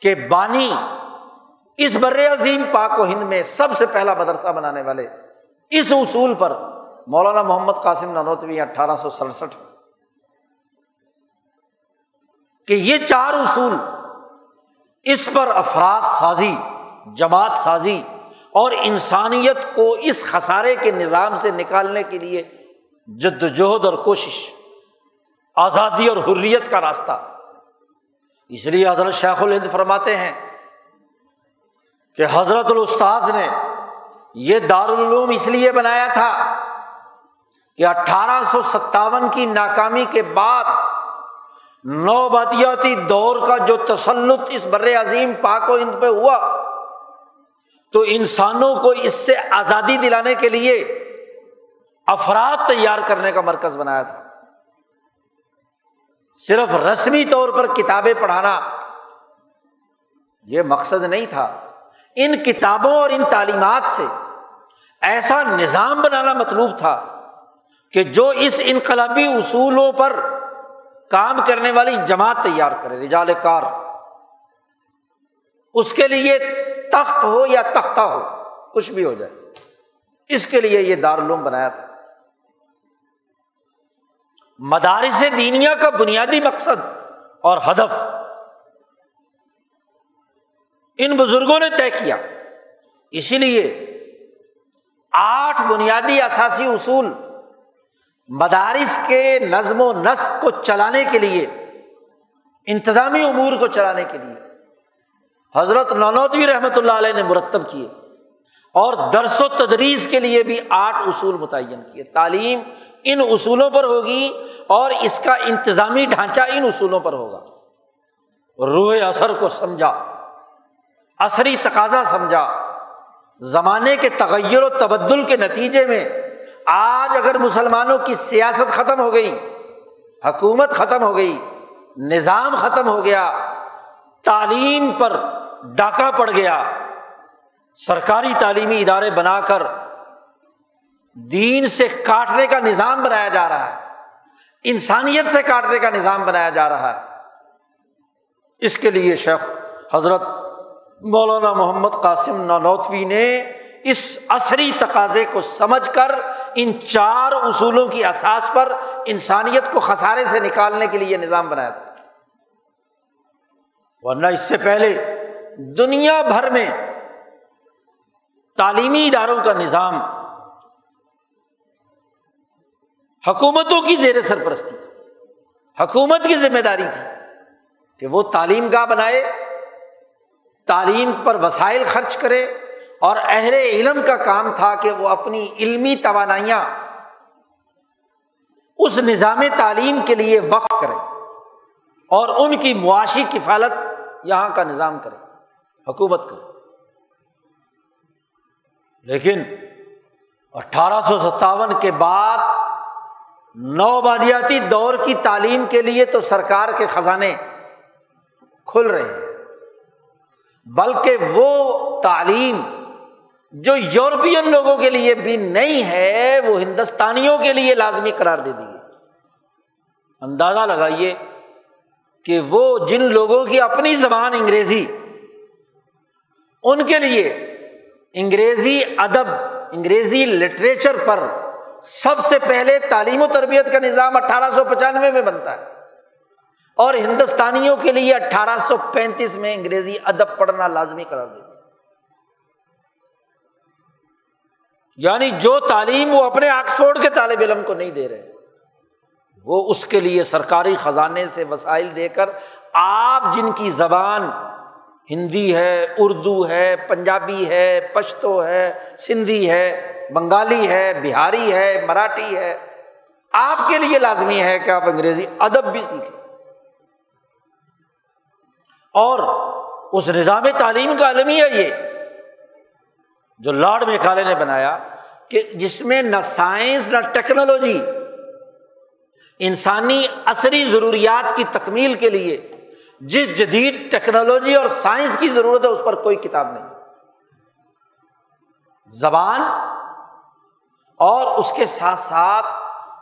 کے بانی اس بر عظیم پاک و ہند میں سب سے پہلا مدرسہ بنانے والے، اس اصول پر مولانا محمد قاسم ننوتوی اٹھارہ سو سڑسٹھ۔ کہ یہ چار اصول اس پر افراد سازی، جماعت سازی اور انسانیت کو اس خسارے کے نظام سے نکالنے کے لیے جد وجہد اور کوشش، آزادی اور حریت کا راستہ۔ اس لیے حضرت شیخ الہند فرماتے ہیں کہ حضرت الاستاذ نے یہ دارالعلوم اس لیے بنایا تھا کہ اٹھارہ سو ستاون کی ناکامی کے بعد نوبادیاتی دور کا جو تسلط اس بر عظیم پاک و ہند پہ ہوا، تو انسانوں کو اس سے آزادی دلانے کے لیے افراد تیار کرنے کا مرکز بنایا تھا۔ صرف رسمی طور پر کتابیں پڑھانا یہ مقصد نہیں تھا۔ ان کتابوں اور ان تعلیمات سے ایسا نظام بنانا مطلوب تھا کہ جو اس انقلابی اصولوں پر کام کرنے والی جماعت تیار کرے، رجال کار، اس کے لیے تخت ہو یا تختہ ہو، کچھ بھی ہو جائے۔ اس کے لیے یہ دارالعلوم بنایا تھا۔ مدارس دینیا کا بنیادی مقصد اور ہدف۔ ان بزرگوں نے طے کیا۔ اسی لیے آٹھ بنیادی اثاثی اصول مدارس کے نظم و نسق کو چلانے کے لیے، انتظامی امور کو چلانے کے لیے، حضرت نونوتوی رحمۃ اللہ علیہ نے مرتب کیے اور درس و تدریس کے لیے بھی آٹھ اصول متعین کیے۔ تعلیم ان اصولوں پر ہوگی اور اس کا انتظامی ڈھانچہ ان اصولوں پر ہوگا۔ روح اثر کو سمجھا، عصری تقاضا سمجھا، زمانے کے تغیر و تبدل کے نتیجے میں آج اگر مسلمانوں کی سیاست ختم ہو گئی، حکومت ختم ہو گئی، نظام ختم ہو گیا، تعلیم پر ڈاکہ پڑ گیا، سرکاری تعلیمی ادارے بنا کر دین سے کاٹنے کا نظام بنایا جا رہا ہے، انسانیت سے کاٹنے کا نظام بنایا جا رہا ہے۔ اس کے لیے شیخ حضرت مولانا محمد قاسم نانوتوی نے اس عصری تقاضے کو سمجھ کر ان چار اصولوں کی اثاث پر انسانیت کو خسارے سے نکالنے کے لیے یہ نظام بنایا تھا۔ ورنہ اس سے پہلے دنیا بھر میں تعلیمی اداروں کا نظام حکومتوں کی زیر سرپرستی تھی، حکومت کی ذمہ داری تھی کہ وہ تعلیم گاہ بنائے، تعلیم پر وسائل خرچ کرے اور اہل علم کا کام تھا کہ وہ اپنی علمی توانائیاں اس نظام تعلیم کے لیے وقف کرے اور ان کی معاشی کفالت یہاں کا نظام کرے حکومت کرے لیکن اٹھارہ سو ستاون کے بعد نوبادیاتی دور کی تعلیم کے لیے تو سرکار کے خزانے کھل رہے ہیں، بلکہ وہ تعلیم جو یورپین لوگوں کے لیے بھی نہیں ہے، وہ ہندوستانیوں کے لیے لازمی قرار دے دی گئی اندازہ لگائیے کہ وہ جن لوگوں کی اپنی زبان انگریزی، ان کے لیے انگریزی ادب، انگریزی لٹریچر پر سب سے پہلے تعلیم و تربیت کا نظام اٹھارہ سو پچانوے میں بنتا ہے۔ اور ہندوستانیوں کے لیے اٹھارہ سو پینتیس میں انگریزی ادب پڑھنا لازمی قرار دے یعنی جو تعلیم وہ اپنے آکسفورڈ کے طالب علم کو نہیں دے رہے، وہ اس کے لیے سرکاری خزانے سے وسائل دے کر آپ جن کی زبان ہندی ہے، اردو ہے، پنجابی ہے، پشتو ہے، سندھی ہے، بنگالی ہے، بہاری ہے، مراٹھی ہے، آپ کے لیے لازمی ہے کہ آپ انگریزی ادب بھی سیکھیں۔ اور اس نظام تعلیم کا عالمی ہے یہ۔ جو لارڈ میکالے نے بنایا کہ جس میں نہ سائنس نہ ٹیکنالوجی، انسانی عصری ضروریات کی تکمیل کے لیے جس جدید ٹیکنالوجی اور سائنس کی ضرورت ہے، اس پر کوئی کتاب نہیں۔ زبان اور اس کے ساتھ ساتھ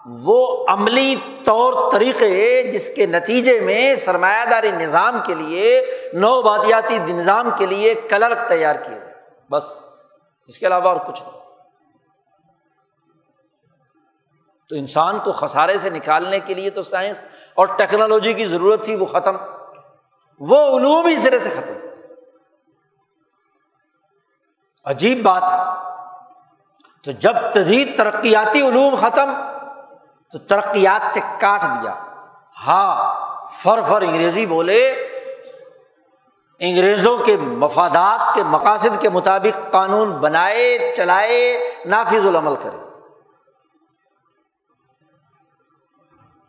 وہ عملی طور طریقے جس کے نتیجے میں سرمایہ داری نظام کے لیے نو بادیاتی نظام کے لیے کلرک تیار کیے جائے۔ بس۔ اس کے علاوہ اور کچھ نہیں۔ تو انسان کو خسارے سے نکالنے کے لیے تو سائنس اور ٹیکنالوجی کی ضرورت تھی، وہ ختم۔ وہ علوم ہی سرے سے ختم۔ عجیب بات ہے۔ تو جب تدید ترقیاتی علوم ختم، تو ترقیات سے کاٹ دیا۔ ہاں فر فر انگریزی بولے انگریزوں کے مفادات کے مقاصد کے مطابق قانون بنائے، چلائے، نافذ العمل کرے۔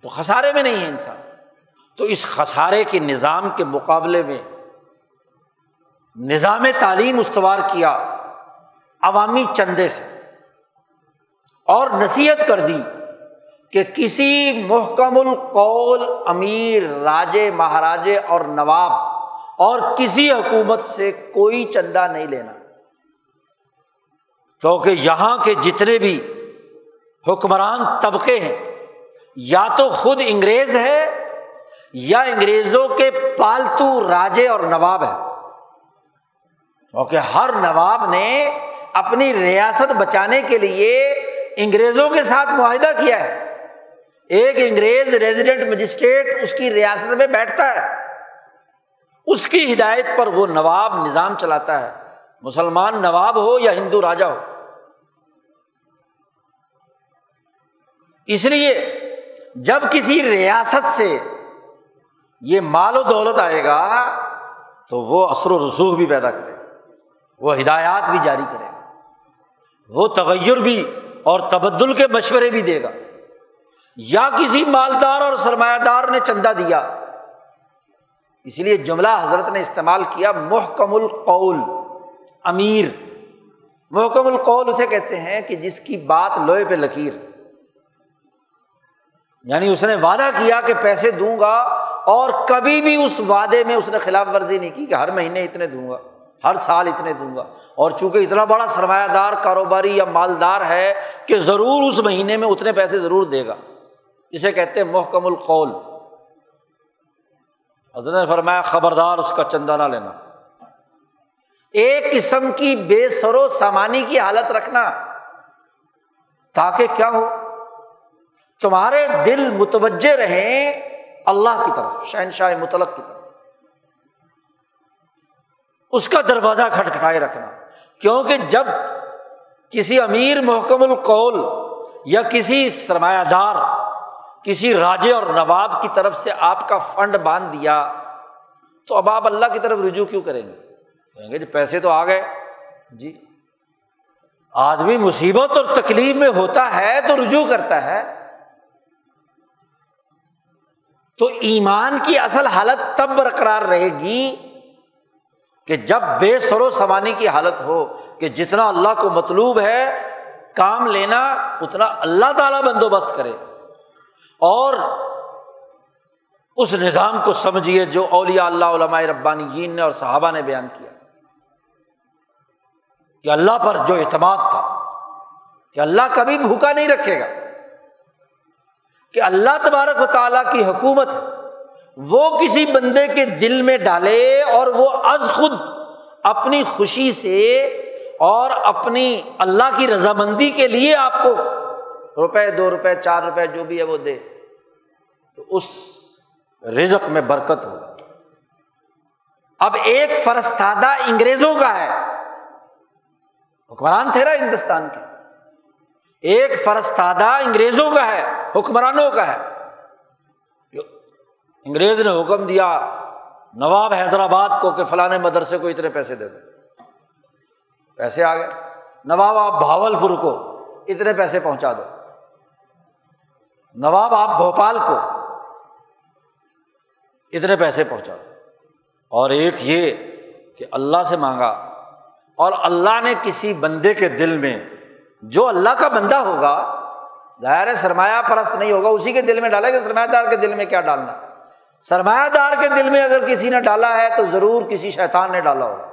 تو خسارے میں نہیں ہے انسان۔ تو اس خسارے کے نظام کے مقابلے میں نظام تعلیم استوار کیا، عوامی چندے سے، اور نصیحت کر دی کہ کسی محکم القول امیر، راجے، مہاراجے اور نواب اور کسی حکومت سے کوئی چندہ نہیں لینا۔ کیونکہ یہاں کے جتنے بھی حکمران طبقے ہیں، یا تو خود انگریز ہے یا انگریزوں کے پالتو راجے اور نواب ہے کیونکہ ہر نواب نے اپنی ریاست بچانے کے لیے انگریزوں کے ساتھ معاہدہ کیا ہے۔ ایک انگریز ریزیڈنٹ مجسٹریٹ اس کی ریاست میں بیٹھتا ہے۔ اس کی ہدایت پر وہ نواب نظام چلاتا ہے۔ مسلمان نواب ہو یا ہندو راجا ہو۔ اس لیے جب کسی ریاست سے یہ مال و دولت آئے گا تو وہ اثر و رسوخ بھی پیدا کرے گا۔ وہ ہدایات بھی جاری کرے گا۔ وہ تغیر بھی اور تبدل کے مشورے بھی دے گا۔ یا کسی مالدار اور سرمایہ دار نے چندہ دیا۔ اس لیے جملہ حضرت نے استعمال کیا محکم القول، امیر۔ محکم القول اسے کہتے ہیں کہ جس کی بات لوہے پہ لکیر۔ یعنی اس نے وعدہ کیا کہ پیسے دوں گا اور کبھی بھی اس وعدے میں اس نے خلاف ورزی نہیں کی کہ ہر مہینے اتنے دوں گا، ہر سال اتنے دوں گا۔ اور چونکہ اتنا بڑا سرمایہ دار کاروباری یا مالدار ہے کہ ضرور اس مہینے میں اتنے پیسے ضرور دے گا۔ اسے کہتے ہیں محکم القول۔ حضرت نے فرمایا، خبردار اس کا چندہ نہ لینا۔ ایک قسم کی بے سرو سامانی کی حالت رکھنا، تاکہ کیا ہو؟ تمہارے دل متوجہ رہیں اللہ کی طرف، شہنشاہ مطلق کی طرف۔ اس کا دروازہ کھٹکھٹائے رکھنا۔ کیونکہ جب کسی امیر محکم القول یا کسی سرمایہ دار کسی راجے اور نواب کی طرف سے آپ کا فنڈ باندھ دیا، تو اب آپ اللہ کی طرف رجوع کیوں کریں گے؟ کہیں گے جی پیسے تو آ گئے۔ جی۔ آدمی مصیبت اور تکلیف میں ہوتا ہے تو رجوع کرتا ہے۔ تو ایمان کی اصل حالت تب برقرار رہے گی کہ جب بے سر و سمانی کی حالت ہو کہ جتنا اللہ کو مطلوب ہے، کام لینا، اتنا اللہ تعالیٰ بندوبست کرے۔ اور اس نظام کو سمجھیے جو اولیا اللہ علماء ربانی نے اور صحابہ نے بیان کیا کہ اللہ پر جو اعتماد تھا، کہ اللہ کبھی بھوکا نہیں رکھے گا، کہ اللہ تبارک و تعالیٰ کی حکومت وہ کسی بندے کے دل میں ڈالے اور وہ از خود اپنی خوشی سے اور اپنی اللہ کی رضامندی کے لیے آپ کو روپے، دو روپے، چار روپے جو بھی ہے وہ دے۔ تو اس رزق میں برکت ہوگا۔ اب ایک فرستادہ انگریزوں کا ہے۔ حکمران تھے نا ہندوستان کے۔ ایک فرستادہ انگریزوں کا ہے، حکمرانوں کا ہے۔ انگریز نے حکم دیا، نواب حیدرآباد کو کہ فلاں مدرسے کو اتنے پیسے دے دو۔ پیسے آ گئے۔ نواب آپ بھاول پور کو اتنے پیسے پہنچا دو۔ نواب آپ بھوپال کو اتنے پیسے پہنچا اور ایک یہ کہ اللہ سے مانگا۔ اور اللہ نے کسی بندے کے دل میں جو اللہ کا بندہ ہوگا، ظاہر ہے سرمایہ پرست نہیں ہوگا، اسی کے دل میں ڈالے گا سرمایہ دار کے دل میں کیا ڈالنا۔ سرمایہ دار کے دل میں اگر کسی نے ڈالا ہے تو ضرور کسی شیطان نے ڈالا ہوگا۔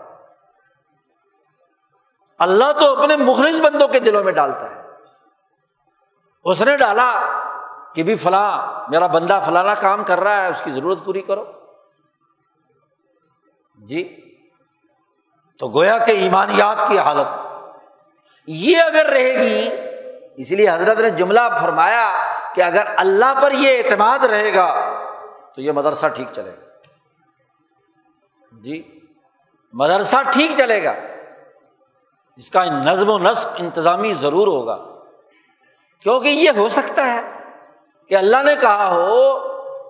اللہ تو اپنے مخلص بندوں کے دلوں میں ڈالتا ہے۔ اس نے ڈالا کہ بھی فلاں، میرا بندہ فلانا کام کر رہا ہے، اس کی ضرورت پوری کرو۔ جی تو گویا کہ ایمانیات کی حالت۔ یہ اگر رہے گی، اس لیے حضرت نے جملہ فرمایا کہ اگر اللہ پر یہ اعتماد رہے گا، تو یہ مدرسہ ٹھیک چلے گا۔ جی مدرسہ ٹھیک چلے گا۔ اس کا نظم و نسق انتظامی ضرور ہوگا۔ کیونکہ یہ ہو سکتا ہے۔ کہ اللہ نے کہا ہو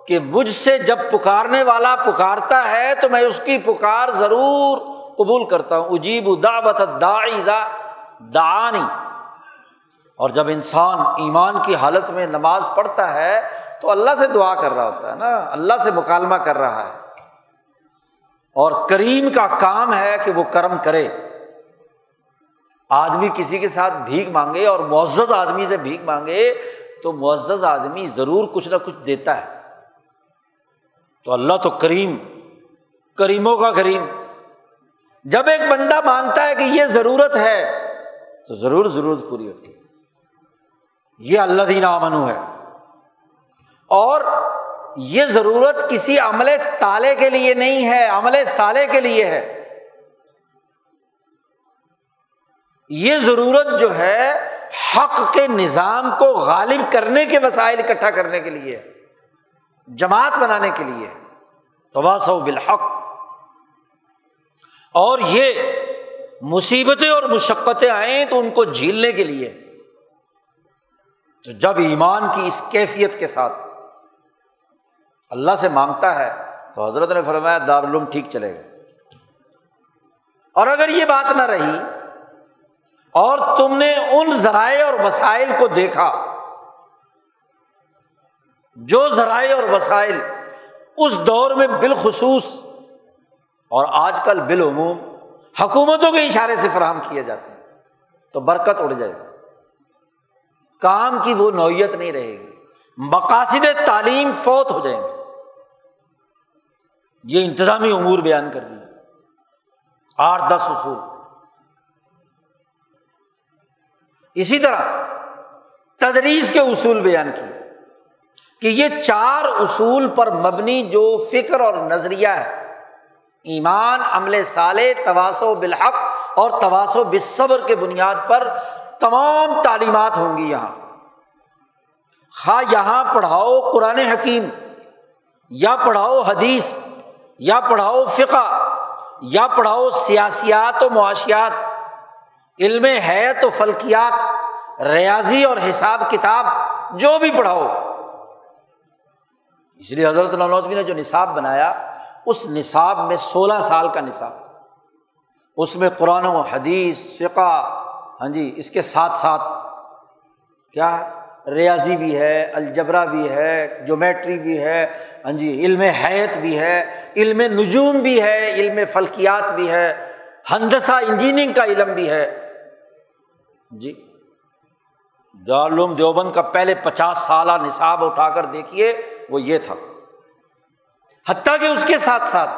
کہ مجھ سے جب پکارنے والا پکارتا ہے تو میں اس کی پکار ضرور قبول کرتا ہوں۔ اجیب دعوت دعانی۔ اور جب انسان ایمان کی حالت میں نماز پڑھتا ہے تو اللہ سے دعا کر رہا ہوتا ہے نا، اللہ سے مکالمہ کر رہا ہے۔ اور کریم کا کام ہے کہ وہ کرم کرے۔ آدمی کسی کے ساتھ بھیک مانگے اور معزز آدمی سے بھیک مانگے تو معزز آدمی ضرور کچھ نہ کچھ دیتا ہے۔ تو اللہ تو کریم، کریموں کا کریم۔ جب ایک بندہ مانتا ہے کہ یہ ضرورت ہے، تو ضرور ضرورت پوری ہوتی ہے۔ یہ اللہ دین امن ہے۔ اور یہ ضرورت کسی عمل تالے کے لیے نہیں ہے، عمل سالے کے لیے ہے۔ یہ ضرورت جو ہے حق کے نظام کو غالب کرنے کے وسائل اکٹھا کرنے کے لیے، جماعت بنانے کے لیے تواسو بالحق۔ اور یہ مصیبتیں اور مشقتیں آئیں تو ان کو جھیلنے کے لیے۔ تو جب ایمان کی اس کیفیت کے ساتھ اللہ سے مانگتا ہے تو حضرت نے فرمایا، دارالعلوم ٹھیک چلے گا۔ اور اگر یہ بات نہ رہی اور تم نے ان ذرائع اور وسائل کو دیکھا۔ جو ذرائع اور وسائل اس دور میں بالخصوص اور آج کل بالعموم حکومتوں کے اشارے سے فراہم کیے جاتے ہیں، تو برکت اڑ جائے گی کام کی وہ نوعیت نہیں رہے گی۔ مقاصد تعلیم فوت ہو جائیں گے۔ یہ انتظامی امور بیان کر دیے۔ آٹھ دس اصول۔ اسی طرح تدریس کے اصول بیان کیے کہ یہ چار اصول پر مبنی جو فکر اور نظریہ ہے، ایمان، عمل سال تواسو بالحق اور تواسو بصبر کے بنیاد پر تمام تعلیمات ہوں گی یہاں۔ خواہ یہاں پڑھاؤ قرآن حکیم، یا پڑھاؤ حدیث، یا پڑھاؤ فقہ، یا پڑھاؤ سیاسیات و معاشیات علم ہے تو فلکیات، ریاضی اور حساب کتاب جو بھی پڑھاؤ۔ اس لیے حضرت نولودوی نے جو نصاب بنایا، اس نصاب میں سولہ سال کا نصاب تھا۔ اس میں قرآن و حدیث، فقہ ہاں جی اس کے ساتھ ساتھ کیا ہے؟ ریاضی بھی ہے، الجبرا بھی ہے جومیٹری بھی ہے ہاں جی علم حیت بھی ہے، علم نجوم بھی ہے، علم فلکیات بھی ہے، ہندسہ انجینئرنگ کا علم بھی ہے۔ جی۔ دارالعلوم دیوبند کا پہلے پچاس سالہ نصاب اٹھا کر دیکھیے، وہ یہ تھا۔ حتیٰ کہ اس کے ساتھ ساتھ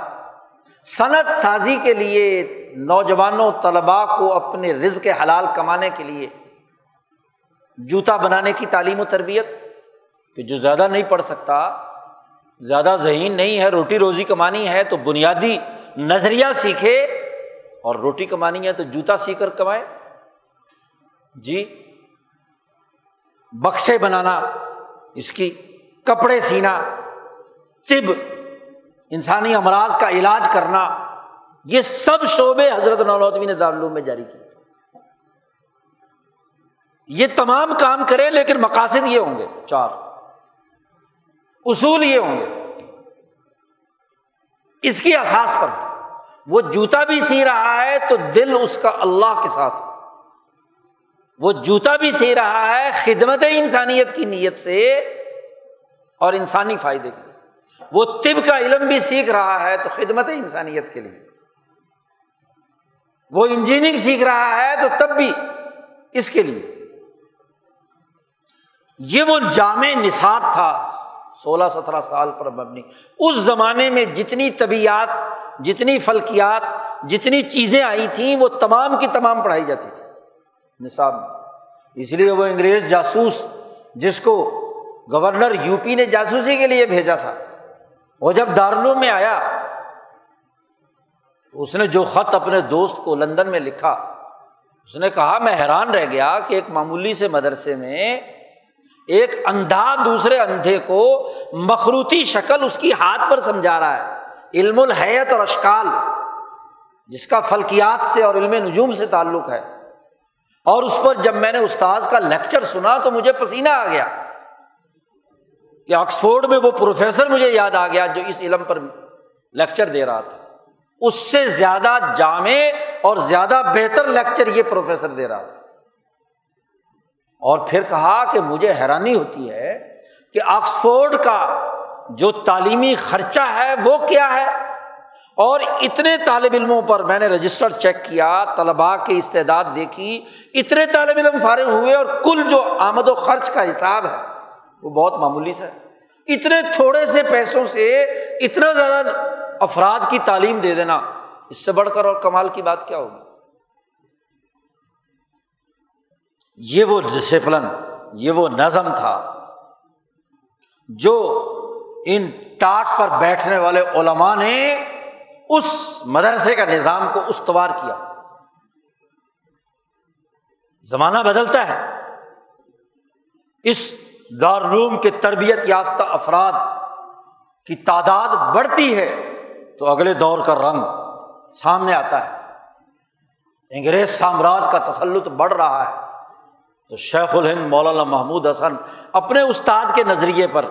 صنعت سازی کے لیے، نوجوانوں طلبا کو اپنے رز کے حلال کمانے کے لیے جوتا بنانے کی تعلیم و تربیت، کہ جو زیادہ نہیں پڑھ سکتا، زیادہ ذہین نہیں ہے، روٹی روزی کمانی ہے تو بنیادی نظریہ سیکھے، اور روٹی کمانی ہے تو جوتا سیکھ کر کمائے۔ جی بکسے بنانا، اس کی کپڑے سینا، طب، انسانی امراض کا علاج کرنا، یہ سب شعبے حضرت نولوتوی نے دارالعلوم میں جاری کیے۔ یہ تمام کام کرے لیکن مقاصد یہ ہوں گے، چار۔ اصول یہ ہوں گے۔ اس کی احساس پر، وہ جوتا بھی سی رہا ہے تو دل اس کا اللہ کے ساتھ۔ وہ جوتا بھی سی رہا ہے خدمت انسانیت کی نیت سے اور انسانی فائدے کے لیے۔ وہ طب کا علم بھی سیکھ رہا ہے تو خدمت انسانیت کے لیے۔ وہ انجینئرنگ سیکھ رہا ہے تو تب بھی اس کے لیے۔ یہ وہ جامع نصاب تھا سولہ سترہ سال پر مبنی۔ اس زمانے میں جتنی طبیعت، جتنی فلکیات، جتنی چیزیں آئی تھیں وہ تمام کی تمام پڑھائی جاتی تھی۔ نصاب اس لیے وہ انگریز جاسوس، جس کو گورنر یو پی نے جاسوسی کے لیے بھیجا تھا، وہ جب دارالعلوم میں آیا، تو اس نے جو خط اپنے دوست کو لندن میں لکھا، اس نے کہا، میں حیران رہ گیا کہ ایک معمولی سے مدرسے میں ایک اندھا دوسرے اندھے کو مخروتی شکل اس کی ہاتھ پر سمجھا رہا ہے۔ علم الحیت اور اشکال، جس کا فلکیات سے اور علم نجوم سے تعلق ہے۔ اور اس پر جب میں نے استاذ کا لیکچر سنا تو مجھے پسینہ آ گیا کہ آکسفورڈ میں وہ پروفیسر مجھے یاد آ گیا جو اس علم پر لیکچر دے رہا تھا۔ اس سے زیادہ جامع اور زیادہ بہتر لیکچر یہ پروفیسر دے رہا تھا۔ اور پھر کہا کہ مجھے حیرانی ہوتی ہے کہ آکسفورڈ کا جو تعلیمی خرچہ ہے وہ کیا ہے؟ اور اتنے طالب علموں پر میں نے رجسٹر چیک کیا طلبا کی استعداد دیکھی، اتنے طالب علم فارغ ہوئے اور کل جو آمد و خرچ کا حساب ہے، وہ بہت معمولی سا ہے۔ اتنے تھوڑے سے پیسوں سے اتنا زیادہ افراد کی تعلیم دے دینا، اس سے بڑھ کر اور کمال کی بات کیا ہوگی؟ یہ وہ ڈسپلن یہ وہ نظم تھا جو ان ٹاٹ پر بیٹھنے والے علماء نے اس مدرسے کا نظام کو استوار کیا۔ زمانہ بدلتا ہے۔ اس دارالعلوم کے تربیت یافتہ افراد کی تعداد بڑھتی ہے تو اگلے دور کا رنگ سامنے آتا ہے۔ انگریز سامراج کا تسلط بڑھ رہا ہے۔ تو شیخ الہند مولانا محمود حسن اپنے استاد کے نظریے پر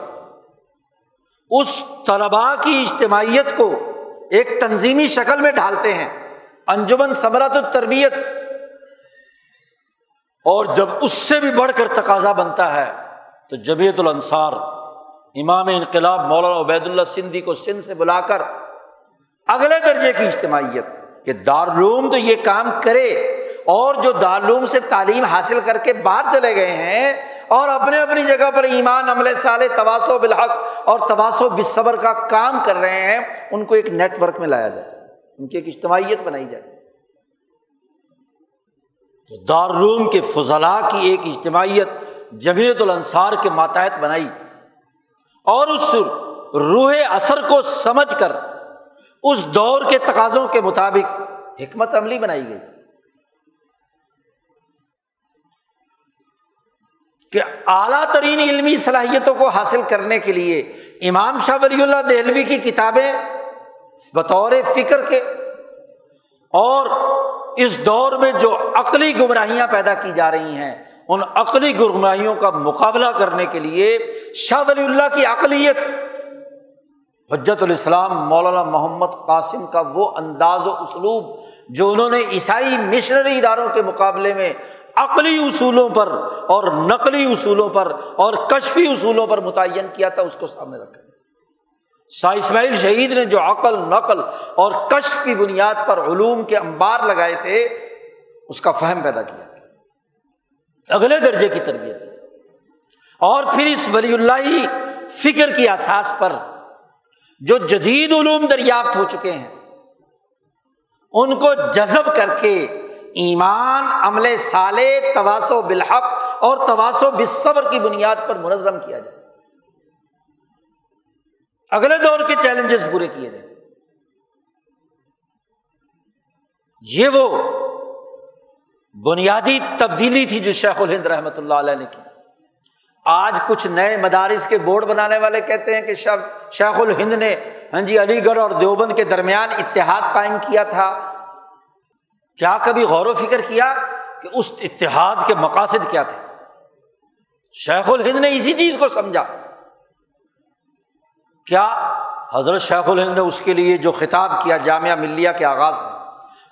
اس طلبا کی اجتماعیت کو ایک تنظیمی شکل میں ڈھالتے ہیں۔ انجمن ثمرات التربیت۔ اور جب اس سے بھی بڑھ کر تقاضا بنتا ہے، تو جبیت الانصار، امام انقلاب مولانا عبید اللہ سندھی کو سندھ سے بلا کر اگلے درجے کی اجتماعیت، کہ دارالعلوم تو یہ کام کرے۔ اور جو دارالعلوم سے تعلیم حاصل کر کے باہر چلے گئے ہیں اور اپنے اپنی جگہ پر ایمان، عمل سال تواسو بالحق اور تواسو بصبر کا کام کر رہے ہیں، ان کو ایک نیٹ ورک میں لایا جائے، ان کی ایک اجتماعیت بنائی جائے۔ تو دارالعلوم کے فضلاء کی ایک اجتماعیت جمیعت الانصار کے ماتحت بنائی اور اس روح اثر کو سمجھ کر اس دور کے تقاضوں کے مطابق حکمت عملی بنائی گئی۔ کہ اعلیٰ ترین علمی صلاحیتوں کو حاصل کرنے کے لیے امام شاہ ولی اللہ دہلوی کی کتابیں بطور فکر کے اور اس دور میں جو عقلی گمراہیاں پیدا کی جا رہی ہیں، ان عقلی گمراہیوں کا مقابلہ کرنے کے لیے شاہ ولی اللہ کی عقلیت حجت الاسلام مولانا محمد قاسم کا وہ انداز و اسلوب جو انہوں نے عیسائی مشنری اداروں کے مقابلے میں عقلی اصولوں پر اور نقلی اصولوں پر اور کشفی اصولوں پر متعین کیا تھا، اس کو سامنے رکھا۔ شاہ اسماعیل شہید نے جو عقل، نقل اور کشف کی بنیاد پر علوم کے انبار لگائے تھے، اس کا فہم پیدا کیا تھا۔ اگلے درجے کی تربیت دی اور پھر اس ولی اللہ فکر کی احساس پر جو جدید علوم دریافت ہو چکے ہیں، ان کو جذب کر کے ایمان، عمل سالے تواسو بالحق اور تواسو بصبر کی بنیاد پر منظم کیا جائے۔ اگلے دور کے چیلنجز پورے کیے جائیں۔ یہ وہ بنیادی تبدیلی تھی جو شیخ الہند رحمۃ اللہ علیہ نے کی۔ آج کچھ نئے مدارس کے بورڈ بنانے والے کہتے ہیں کہ شیخ الہند نے ہاں جی علی گڑھ اور دیوبند کے درمیان اتحاد قائم کیا تھا۔ کیا کبھی غور و فکر کیا کہ اس اتحاد کے مقاصد کیا تھے؟ شیخ الہند نے اسی چیز کو سمجھا۔ کیا حضرت شیخ الہند نے اس کے لیے جو خطاب کیا جامعہ ملیہ کے آغاز میں،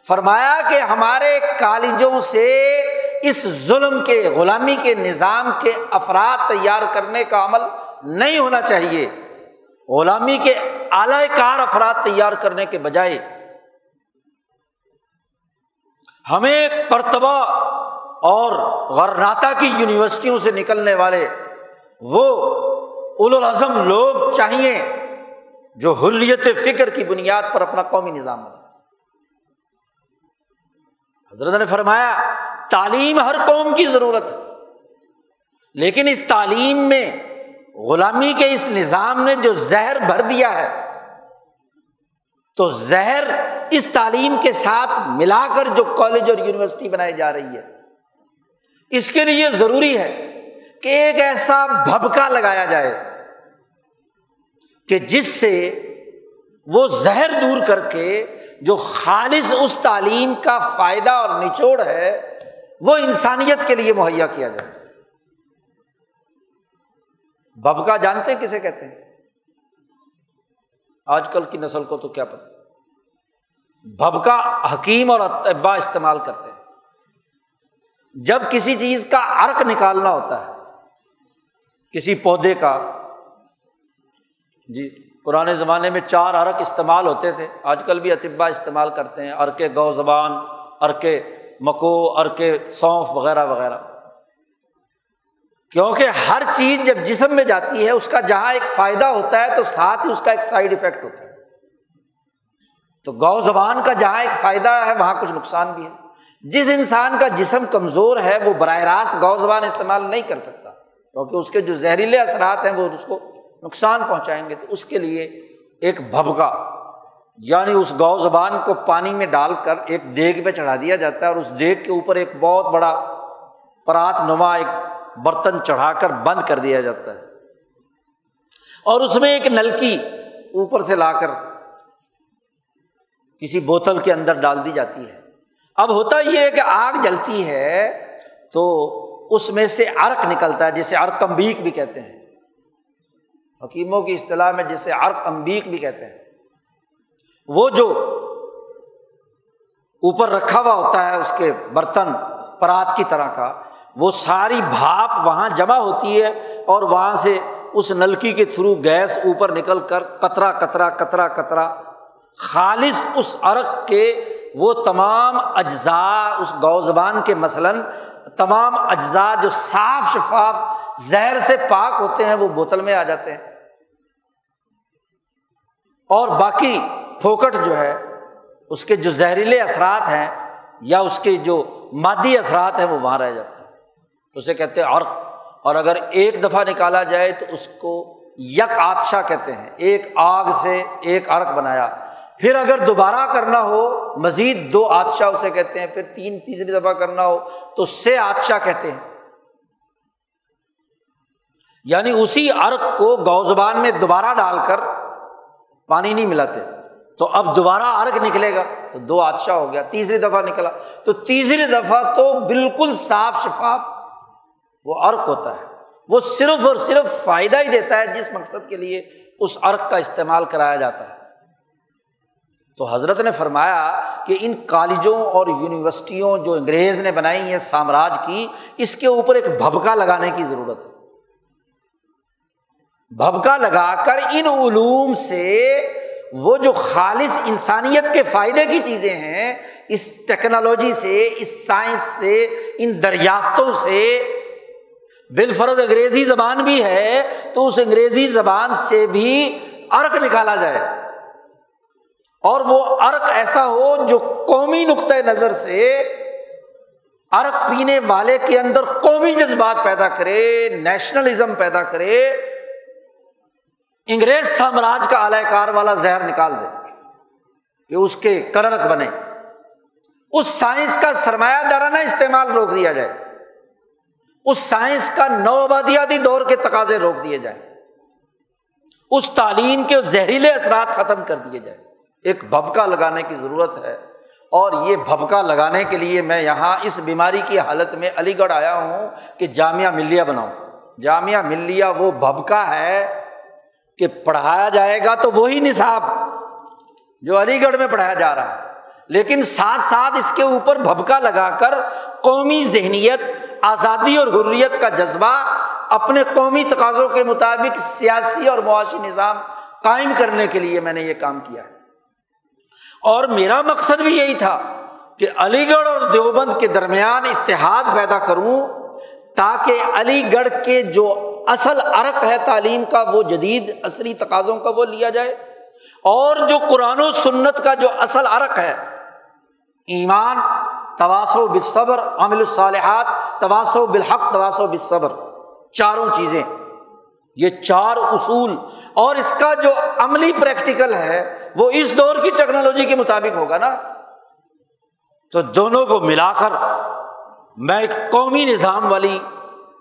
فرمایا کہ ہمارے کالجوں سے اس ظلم کے، غلامی کے نظام کے افراد تیار کرنے کا عمل نہیں ہونا چاہیے۔ غلامی کے اعلی کار افراد تیار کرنے کے بجائے ہمیں پرتبہ اور غرناتا کی یونیورسٹیوں سے نکلنے والے وہ الاظم لوگ چاہیے جو حریت فکر کی بنیاد پر اپنا قومی نظام بنا حضرت نے فرمایا، تعلیم ہر قوم کی ضرورت ہے، لیکن اس تعلیم میں غلامی کے اس نظام نے جو زہر بھر دیا ہے تو زہر اس تعلیم کے ساتھ ملا کر جو کالج اور یونیورسٹی بنائی جا رہی ہے۔ اس کے لیے ضروری ہے کہ ایک ایسا بھبکا لگایا جائے کہ جس سے وہ زہر دور کر کے جو خالص اس تعلیم کا فائدہ اور نچوڑ ہے، وہ انسانیت کے لیے مہیا کیا جائے۔ ببکا جانتے کسے کہتے ہیں؟ آج کل کی نسل کو تو کیا پتا بھبکا حکیم اور اتبا استعمال کرتے ہیں۔ جب کسی چیز کا ارک نکالنا ہوتا ہے، کسی پودے کا جی پرانے زمانے میں چار ارک استعمال ہوتے تھے، آج کل بھی اطبا استعمال کرتے ہیں ارک گو زبان ارک مکو ارک سونف وغیرہ وغیرہ۔ کیونکہ ہر چیز جب جسم میں جاتی ہے، اس کا جہاں ایک فائدہ ہوتا ہے، تو ساتھ ہی اس کا ایک سائڈ افیکٹ ہوتا ہے۔ تو گو زبان کا جہاں ایک فائدہ ہے، وہاں کچھ نقصان بھی ہے۔ جس انسان کا جسم کمزور ہے، وہ براہ راست گو زبان استعمال نہیں کر سکتا۔ کیونکہ اس کے جو زہریلے اثرات ہیں، وہ اس کو نقصان پہنچائیں گے۔ تو اس کے لیے ایک بھبکا یعنی اس گو زبان کو پانی میں ڈال کر ایک دیگ پہ چڑھا دیا جاتا ہے اور اس دیگ کے اوپر ایک بہت بڑا پرات نما، ایک برتن چڑھا کر بند کر دیا جاتا ہے۔ اور اس میں ایک نلکی اوپر سے لا کر کسی بوتل کے اندر ڈال دی جاتی ہے۔ اب ہوتا یہ ہے کہ آگ جلتی ہے تو اس میں سے ارک نکلتا ہے، جسے ارک امبیک بھی کہتے ہیں۔ حکیموں کی اصطلاح میں جسے ارک امبیک بھی کہتے ہیں۔ وہ جو اوپر رکھا ہوا ہوتا ہے، اس کے برتن، پرات کی طرح کا وہ ساری بھاپ وہاں جمع ہوتی ہے اور وہاں سے اس نلکی کے تھرو گیس اوپر نکل کر کترا کترا کترا کترا خالص اس ارک کے وہ تمام اجزاء اس گو زبان کے مثلاً تمام اجزاء جو صاف شفاف زہر سے پاک ہوتے ہیں وہ بوتل میں آ جاتے ہیں۔ اور باقی پھوکٹ جو ہے، اس کے جو زہریلے اثرات ہیں یا اس کے جو مادی اثرات ہیں وہ وہاں رہ جاتے ہیں۔ اسے کہتے ہیں عرق۔ اور اگر ایک دفعہ نکالا جائے تو اس کو یک آتشا کہتے ہیں۔ ایک آگ سے ایک ارک بنایا۔ پھر اگر دوبارہ کرنا ہو، مزید دو آتشا اسے کہتے ہیں۔ پھر تین تیسری دفعہ کرنا ہو تو سے آتشا کہتے ہیں۔ یعنی اسی ارک کو گوزبان میں دوبارہ ڈال کر پانی نہیں ملاتے۔ تو اب دوبارہ ارک نکلے گا تو دو آتشا ہو گیا، تیسری دفعہ نکلا۔ تو تیسری دفعہ تو بالکل صاف شفاف وہ ارک ہوتا ہے۔ وہ صرف اور صرف فائدہ ہی دیتا ہے جس مقصد کے لیے اس ارک کا استعمال کرایا جاتا ہے۔ تو حضرت نے فرمایا کہ ان کالجوں اور یونیورسٹیوں جو انگریز نے بنائی ہیں سامراج کی، اس کے اوپر ایک بھبکا لگانے کی ضرورت ہے۔ بھبکا لگا کر ان علوم سے وہ جو خالص انسانیت کے فائدے کی چیزیں ہیں، اس ٹیکنالوجی سے، اس سائنس سے، ان دریافتوں سے بالفرض انگریزی زبان بھی ہے تو اس انگریزی زبان سے بھی ارک نکالا جائے۔ اور وہ ارک ایسا ہو جو قومی نقطۂ نظر سے ارک پینے والے کے اندر قومی جذبات پیدا کرے نیشنلزم پیدا کرے۔ انگریز سامراج کا اعلی کار والا زہر نکال دے کہ اس کے کرک بنے۔ اس سائنس کا سرمایہ دارانہ استعمال روک دیا جائے۔ اس سائنس کا نو آبادیاتی دور کے تقاضے روک دیے جائیں۔ اس تعلیم کے زہریلے اثرات ختم کر دیے جائیں۔ ایک بھبکا لگانے کی ضرورت ہے۔ اور یہ بھبکا لگانے کے لیے میں یہاں اس بیماری کی حالت میں علی گڑھ آیا ہوں کہ جامعہ ملیہ بناؤں۔ جامعہ ملیہ وہ بھبکا ہے کہ پڑھایا جائے گا تو وہی نصاب جو علی گڑھ میں پڑھایا جا رہا ہے۔ لیکن ساتھ ساتھ اس کے اوپر بھبکا لگا کر قومی ذہنیت آزادی اور حریت کا جذبہ اپنے قومی تقاضوں کے مطابق سیاسی اور معاشی نظام قائم کرنے کے لیے میں نے یہ کام کیا ہے۔ اور میرا مقصد بھی یہی تھا کہ علی گڑھ اور دیوبند کے درمیان اتحاد پیدا کروں تاکہ علی گڑھ کے جو اصل ارق ہے تعلیم کا، وہ جدید عصری تقاضوں کا وہ لیا جائے۔ اور جو قرآن و سنت کا جو اصل ارق ہے، ایمان تواسو بصبر عامل الصالحات تواسو بالحق تواسو بصبر چاروں چیزیں۔ یہ چار اصول۔ اور اس کا جو عملی پریکٹیکل ہے، وہ اس دور کی ٹیکنالوجی کے مطابق ہوگا نا۔ تو دونوں کو ملا کر میں ایک قومی نظام والی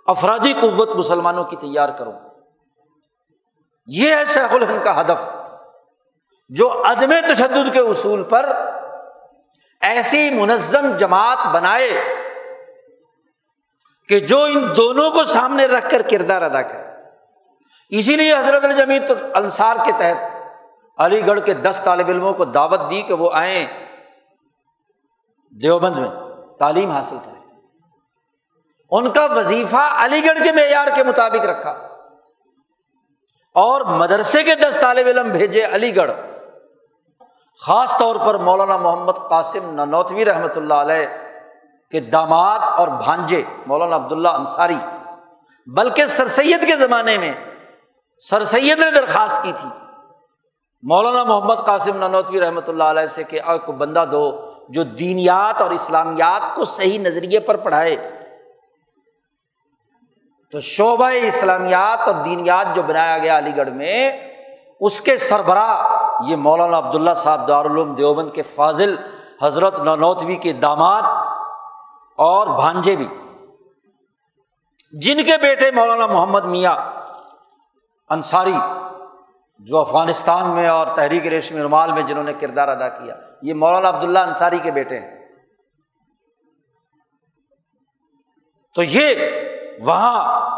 افرادی قوت مسلمانوں کی تیار کروں۔ یہ ہے شیخ الہند کا ہدف، جو عدم تشدد کے اصول پر ایسی منظم جماعت بنائے کہ جو ان دونوں کو سامنے رکھ کر کردار ادا کرے۔ اسی لیے حضرت الجمیت انصار کے تحت علی گڑھ کے دس طالب علموں کو دعوت دی کہ وہ آئیں دیوبند میں تعلیم حاصل کریں۔ ان کا وظیفہ علی گڑھ کے معیار کے مطابق رکھا۔ اور مدرسے کے دس طالب علم بھیجے علی گڑھ۔ خاص طور پر مولانا محمد قاسم ننوتوی رحمۃ اللہ علیہ کے داماد اور بھانجے مولانا عبداللہ انصاری، بلکہ سر سید کے زمانے میں سر سید نے درخواست کی تھی۔ مولانا محمد قاسم ننوتوی رحمۃ اللہ علیہ سے کہ کو بندہ دو جو دینیات اور اسلامیات کو صحیح نظریے پر پڑھائے۔ تو شعبہ اسلامیات اور دینیات جو بنایا گیا علی گڑھ میں، اس کے سربراہ یہ مولانا عبداللہ صاحب دارالعلوم دیوبند کے فاضل، حضرت ننوتوی کے داماد اور بھانجے بھی۔ جن کے بیٹے مولانا محمد میاں انصاری جو افغانستان میں اور تحریک ریشم رومال میں جنہوں نے کردار ادا کیا، یہ مولانا عبداللہ انصاری کے بیٹے ہیں۔ تو یہ وہاں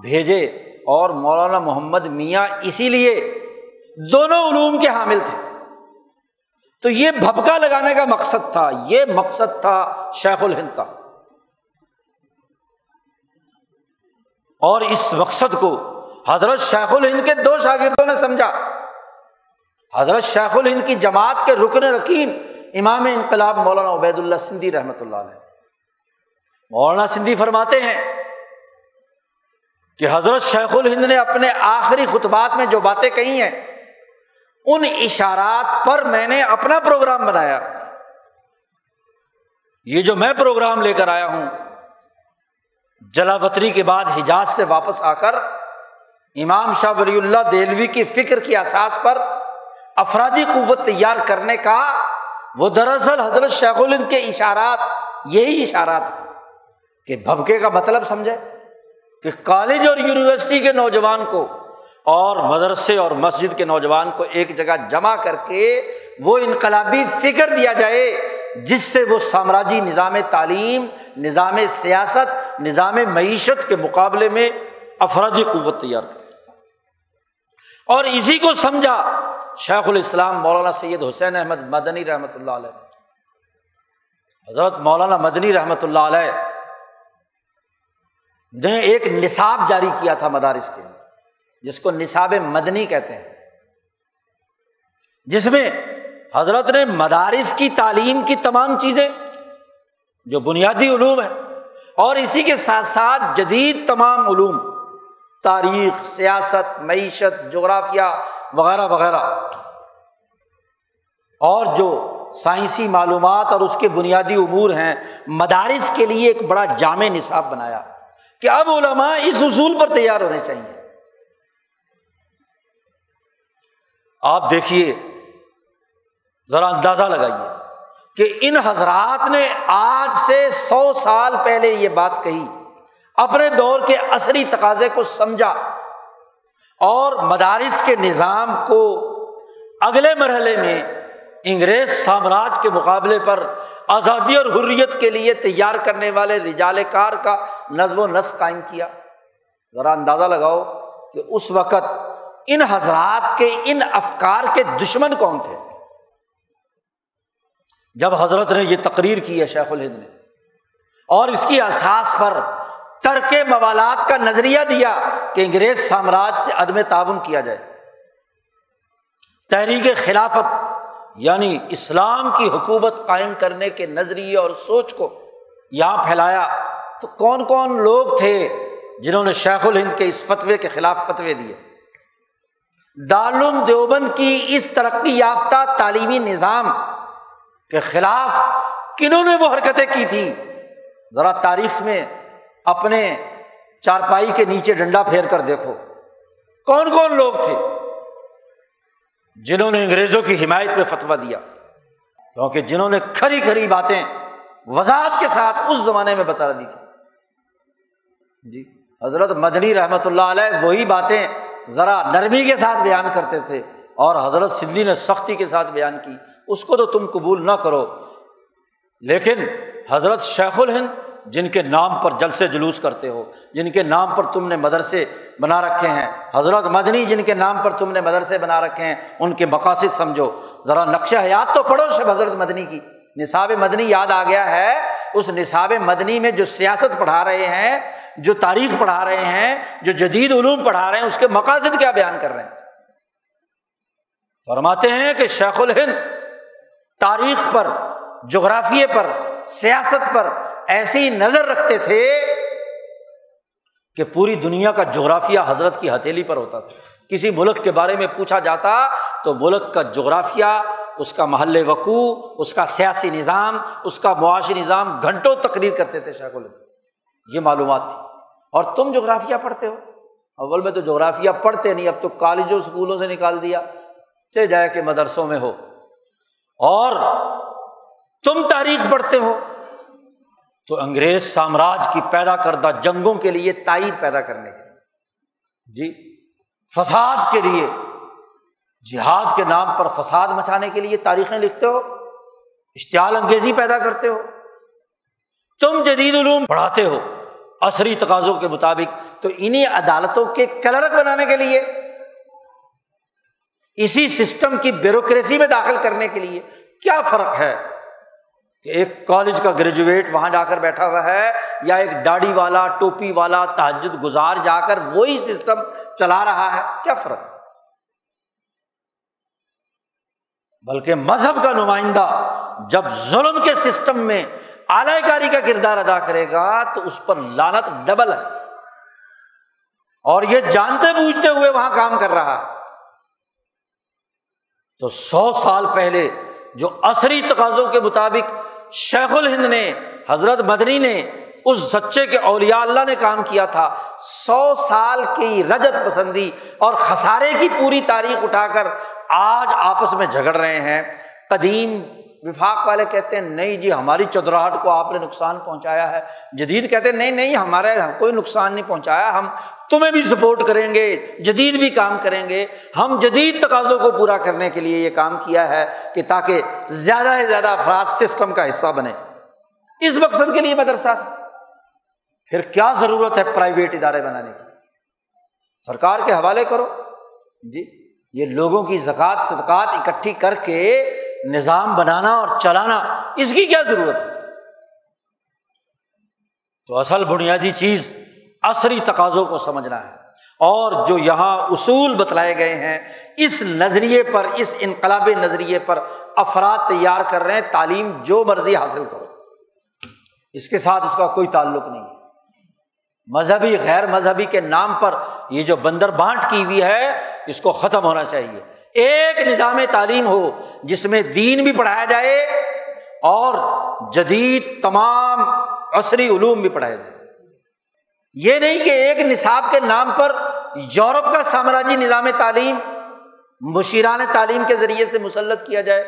بھیجے اور مولانا محمد میاں اسی لیے دونوں علوم کے حامل تھے۔ تو یہ بھبکا لگانے کا مقصد تھا، یہ مقصد تھا شیخ الہند کا۔ اور اس مقصد کو حضرت شیخ الہند کے دو شاگردوں نے سمجھا۔ حضرت شیخ الہند کی جماعت کے رکن رکین امام انقلاب مولانا عبید اللہ سندھی رحمۃ اللہ علیہ۔ مولانا سندھی فرماتے ہیں کہ حضرت شیخ الہند نے اپنے آخری خطبات میں جو باتیں کہی ہیں ان اشارات پر میں نے اپنا پروگرام بنایا۔ یہ جو میں پروگرام لے کر آیا ہوں جلاوطری کے بعد حجاز سے واپس آ کر امام شاہ ولی اللہ دہلوی کی فکر کی احساس پر افرادی قوت تیار کرنے کا وہ دراصل حضرت شیخ الند کے اشارات، یہی اشارات کہ بھبکے کا مطلب سمجھے کہ کالج اور یونیورسٹی کے نوجوان کو اور مدرسے اور مسجد کے نوجوان کو ایک جگہ جمع کر کے وہ انقلابی فکر دیا جائے، جس سے وہ سامراجی نظام تعلیم، نظام سیاست، نظام معیشت کے مقابلے میں افرادی قوت تیار کرے۔ اور اسی کو سمجھا شیخ الاسلام مولانا سید حسین احمد مدنی رحمۃ اللہ علیہ۔ حضرت مولانا مدنی رحمۃ اللہ علیہ نے ایک نصاب جاری کیا تھا مدارس کے لیے۔ جس کو نصاب مدنی کہتے ہیں۔ جس میں حضرت نے مدارس کی تعلیم کی تمام چیزیں، جو بنیادی علوم ہے اور اسی کے ساتھ ساتھ جدید تمام علوم، تاریخ، سیاست، معیشت، جغرافیہ وغیرہ وغیرہ۔ اور جو سائنسی معلومات اور اس کے بنیادی امور ہیں، مدارس کے لیے ایک بڑا جامع نصاب بنایا کہ اب علماء اس اصول پر تیار ہونے چاہیے آپ دیکھیے، ذرا اندازہ لگائیے کہ ان حضرات نے آج سے سو سال پہلے یہ بات کہی، اپنے دور کے عصری تقاضے کو سمجھا اور مدارس کے نظام کو اگلے مرحلے میں انگریز سامراج کے مقابلے پر آزادی اور حریت کے لیے تیار کرنے والے رجال کار کا نظم و نسق قائم کیا۔ ذرا اندازہ لگاؤ کہ اس وقت ان حضرات کے، ان افکار کے دشمن کون تھے؟ جب حضرت نے یہ تقریر کی ہے شیخ الہند نے، اور اس کی احساس پر ترک موالات کا نظریہ دیا کہ انگریز سامراج سے عدم تعاون کیا جائے۔ تحریک خلافت یعنی اسلام کی حکومت قائم کرنے کے نظریے اور سوچ کو یہاں پھیلایا۔ تو کون کون لوگ تھے جنہوں نے شیخ الہند کے اس فتوے کے خلاف فتوے دیے؟ دارالعلوم دیوبند کی اس ترقی یافتہ تعلیمی نظام کے خلاف کنہوں نے وہ حرکتیں کی تھی ذرا تاریخ میں اپنے چارپائی کے نیچے ڈنڈا پھیر کر دیکھو۔ کون کون لوگ تھے جنہوں نے انگریزوں کی حمایت پہ فتوا دیا؟ کیونکہ جنہوں نے کھری کھری باتیں وضاحت کے ساتھ اس زمانے میں بتا دی تھی۔ جی حضرت مدنی رحمۃ اللہ علیہ، وہی باتیں ذرا نرمی کے ساتھ بیان کرتے تھے اور حضرت سندھی نے سختی کے ساتھ بیان کی۔ اس کو تو تم قبول نہ کرو۔ لیکن حضرت شیخ الہند، جن کے نام پر جلسے جلوس کرتے ہو، جن کے نام پر تم نے مدرسے بنا رکھے ہیں، حضرت مدنی جن کے نام پر تم نے مدرسے بنا رکھے ہیں، ان کے مقاصد سمجھو۔ ذرا نقش حیات تو پڑھو شب حضرت مدنی کی۔ نصاب مدنی یاد آ گیا ہے۔ اس نصاب مدنی میں جو سیاست پڑھا رہے ہیں، جو تاریخ پڑھا رہے ہیں، جو جدید علوم پڑھا رہے ہیں، اس کے مقاصد کیا بیان کر رہے ہیں؟ فرماتے ہیں کہ شیخ الہند تاریخ پر جغرافیے پر، سیاست پر ایسی نظر رکھتے تھے کہ پوری دنیا کا جغرافیہ حضرت کی ہتھیلی پر ہوتا تھا۔ کسی ملک کے بارے میں پوچھا جاتا تو ملک کا جغرافیہ اس کا محل وقوع، اس کا سیاسی نظام، اس کا معاشی نظام گھنٹوں تقریر کرتے تھے شیخ الم یہ معلومات تھی اور تم جغرافیہ پڑھتے ہو؟ اول میں تو جغرافیہ پڑھتے نہیں، اب تو کالجوں اسکولوں سے نکال دیا۔ چلے جائے کہ مدرسوں میں ہو۔ اور تم تاریخ پڑھتے ہو۔ تو انگریز سامراج کی پیدا کردہ جنگوں کے لیے تائید پیدا کرنے کے لیے۔ جی فساد کے لیے جہاد کے نام پر فساد مچانے کے لیے تاریخیں لکھتے ہو، اشتعال انگیزی پیدا کرتے ہو، تم جدید علوم پڑھاتے ہو عصری تقاضوں کے مطابق، تو انہیں عدالتوں کے کلرک بنانے کے لیے، اسی سسٹم کی بیوروکریسی میں داخل کرنے کے لیے کیا فرق ہے؟ کہ ایک کالج کا گریجویٹ وہاں جا کر بیٹھا ہوا ہے، یا ایک داڑھی والا، ٹوپی والا تحجد گزار جا کر وہی سسٹم چلا رہا ہے، کیا فرق بلکہ مذہب کا نمائندہ جب ظلم کے سسٹم میں اعلی کاری کا کردار ادا کرے گا تو اس پر لانت ڈبل ہے۔ اور یہ جانتے بوجھتے ہوئے وہاں کام کر رہا ہے۔ تو سو سال پہلے جو عصری تقاضوں کے مطابق شیخ الہند نے، حضرت مدنی نے اس سچے کے اولیاء اللہ نے کام کیا تھا۔ سو سال کی رجت پسندی اور خسارے کی پوری تاریخ اٹھا کر آج آپس میں جھگڑ رہے ہیں۔ قدیم وفاق والے کہتے ہیں، نہیں جی ہماری چودراہٹ کو آپ نے نقصان پہنچایا ہے۔ جدید کہتے ہیں، نہیں نہیں، ہمارے کوئی نقصان نہیں پہنچایا۔ ہم تمہیں بھی سپورٹ کریں گے، جدید بھی کام کریں گے۔ ہم جدید تقاضوں کو پورا کرنے کے لیے یہ کام کیا ہے کہ تاکہ زیادہ سے زیادہ افراد سسٹم کا حصہ بنے۔ اس مقصد کے لیے مدرسہ تھا۔ پھر کیا ضرورت ہے پرائیویٹ ادارے بنانے کی؟ سرکار کے حوالے کرو۔ جی یہ لوگوں کی زکوٰۃ، صدقات اکٹھی کر کے نظام بنانا اور چلانا، اس کی کیا ضرورت ہے؟ تو اصل بنیادی چیز عصری تقاضوں کو سمجھنا ہے۔ اور جو یہاں اصول بتلائے گئے ہیں، اس نظریے پر، اس انقلابی نظریے پر افراد تیار کر رہے ہیں، تعلیم جو مرضی حاصل کرو۔ اس کے ساتھ اس کا کوئی تعلق نہیں ہے۔ مذہبی، غیر مذہبی کے نام پر یہ جو بندر بانٹ کی ہوئی ہے، اس کو ختم ہونا چاہیے۔ ایک نظام تعلیم ہو جس میں دین بھی پڑھایا جائے اور جدید تمام عصری علوم بھی پڑھائے جائے۔ یہ نہیں کہ ایک نصاب کے نام پر یورپ کا سامراجی نظام تعلیم، مشیران تعلیم کے ذریعے سے مسلط کیا جائے،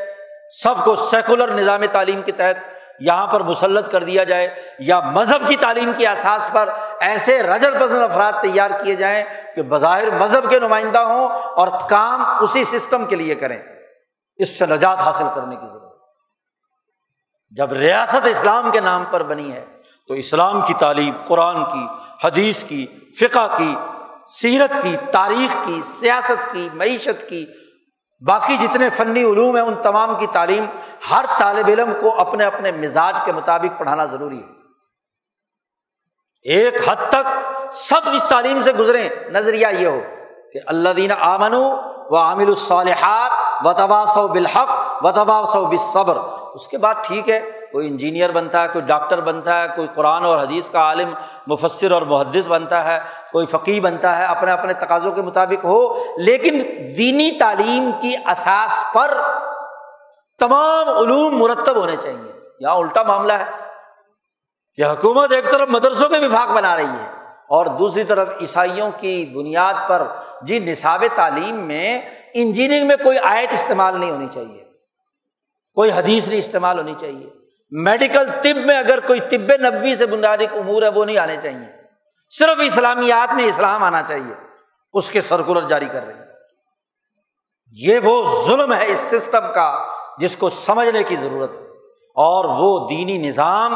سب کو سیکولر نظام تعلیم کے تحت یہاں پر مسلط کر دیا جائے یا مذہب کی تعلیم کے احساس پر ایسے رجل پسند افراد تیار کیے جائیں کہ بظاہر مذہب کے نمائندہ ہوں اور کام اسی سسٹم کے لیے کریں۔ اس سے نجات حاصل کرنے کی ضرورت جب ریاست اسلام کے نام پر بنی ہے تو اسلام کی تعلیم، قرآن کی، حدیث کی، فقہ کی، سیرت کی، تاریخ کی، سیاست کی، معیشت کی باقی جتنے فنی علوم ہیں، ان تمام کی تعلیم ہر طالب علم کو اپنے اپنے مزاج کے مطابق پڑھانا ضروری ہے۔ ایک حد تک سب اس تعلیم سے گزرے نظریہ یہ ہو کہ اللہ دین آمن و عامل الصالحات و تباس سو بالحق و تباس سو بصبر اس کے بعد ٹھیک ہے کوئی انجینئر بنتا ہے، کوئی ڈاکٹر بنتا ہے، کوئی قرآن اور حدیث کا عالم مفصر اور محدث بنتا ہے، کوئی فقی بنتا ہے، اپنے اپنے تقاضوں کے مطابق ہو، لیکن دینی تعلیم کی اساس پر تمام علوم مرتب ہونے چاہیے۔ یہاں الٹا معاملہ ہے کہ حکومت ایک طرف مدرسوں کے وفاق بنا رہی ہے اور دوسری طرف عیسائیوں کی بنیاد پر جی نصاب تعلیم میں انجینئرنگ میں کوئی آیت استعمال نہیں ہونی چاہیے، کوئی حدیث نہیں استعمال ہونی چاہیے۔ میڈیکل طب میں اگر کوئی طب نبوی سے بنیادی امور ہے، وہ نہیں آنے چاہیے۔ صرف اسلامیات میں اسلام آنا چاہیے۔ اس کے سرکولر جاری کر رہی ہے۔ یہ وہ ظلم ہے اس سسٹم کا جس کو سمجھنے کی ضرورت ہے۔ اور وہ دینی نظام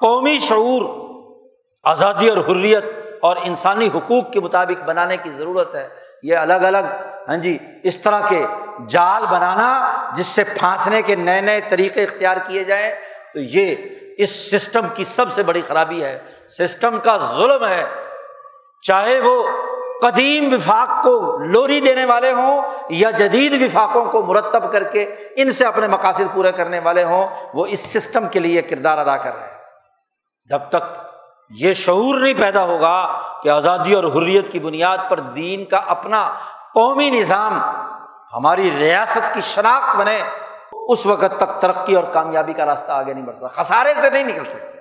قومی شعور، آزادی اور حریت اور انسانی حقوق کے مطابق بنانے کی ضرورت ہے۔ یہ الگ الگ ہاں جی اس طرح کے جال بنانا جس سے پھانسنے کے نئے نئے طریقے اختیار کیے جائیں۔ تو یہ اس سسٹم کی سب سے بڑی خرابی ہے۔ سسٹم کا ظلم ہے۔ چاہے وہ قدیم وفاق کو لوری دینے والے ہوں یا جدید وفاقوں کو مرتب کر کے ان سے اپنے مقاصد پورے کرنے والے ہوں، وہ اس سسٹم کے لیے کردار ادا کر رہے ہیں۔ جب تک یہ شعور نہیں پیدا ہوگا کہ آزادی اور حریت کی بنیاد پر دین کا اپنا قومی نظام ہماری ریاست کی شناخت بنے اس وقت تک ترقی اور کامیابی کا راستہ آگے نہیں بڑھ سکتا، خسارے سے نہیں نکل سکتے۔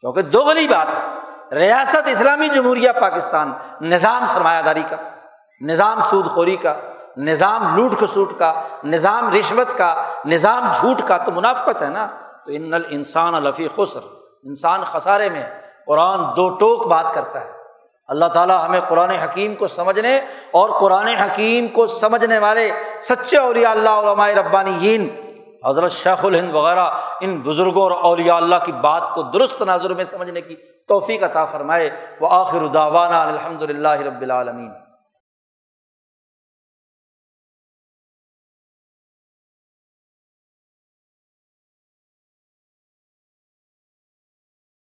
کیونکہ دو بات ہے۔ ریاست اسلامی جمہوریہ پاکستان، نظام سرمایہ داری کا، نظام سود خوری کا، نظام لوٹ کھسوٹ کا، نظام رشوت کا، نظام جھوٹ کا تو منافقت ہے نا۔ تو ان انسان الفی خسر۔ انسان خسارے میں قرآن دو ٹوک بات کرتا ہے۔ اللہ تعالیٰ ہمیں قرآن حکیم کو سمجھنے اور قرآن حکیم کو سمجھنے والے سچے اولیاء اللہ علماء ربانی حضرت شیخ الہند وغیرہ، ان بزرگوں اور اولیاء اللہ کی بات کو درست نظر میں سمجھنے کی توفیق عطا فرمائے۔ وہ آخر داوانہ الحمد للہ رب العالمین۔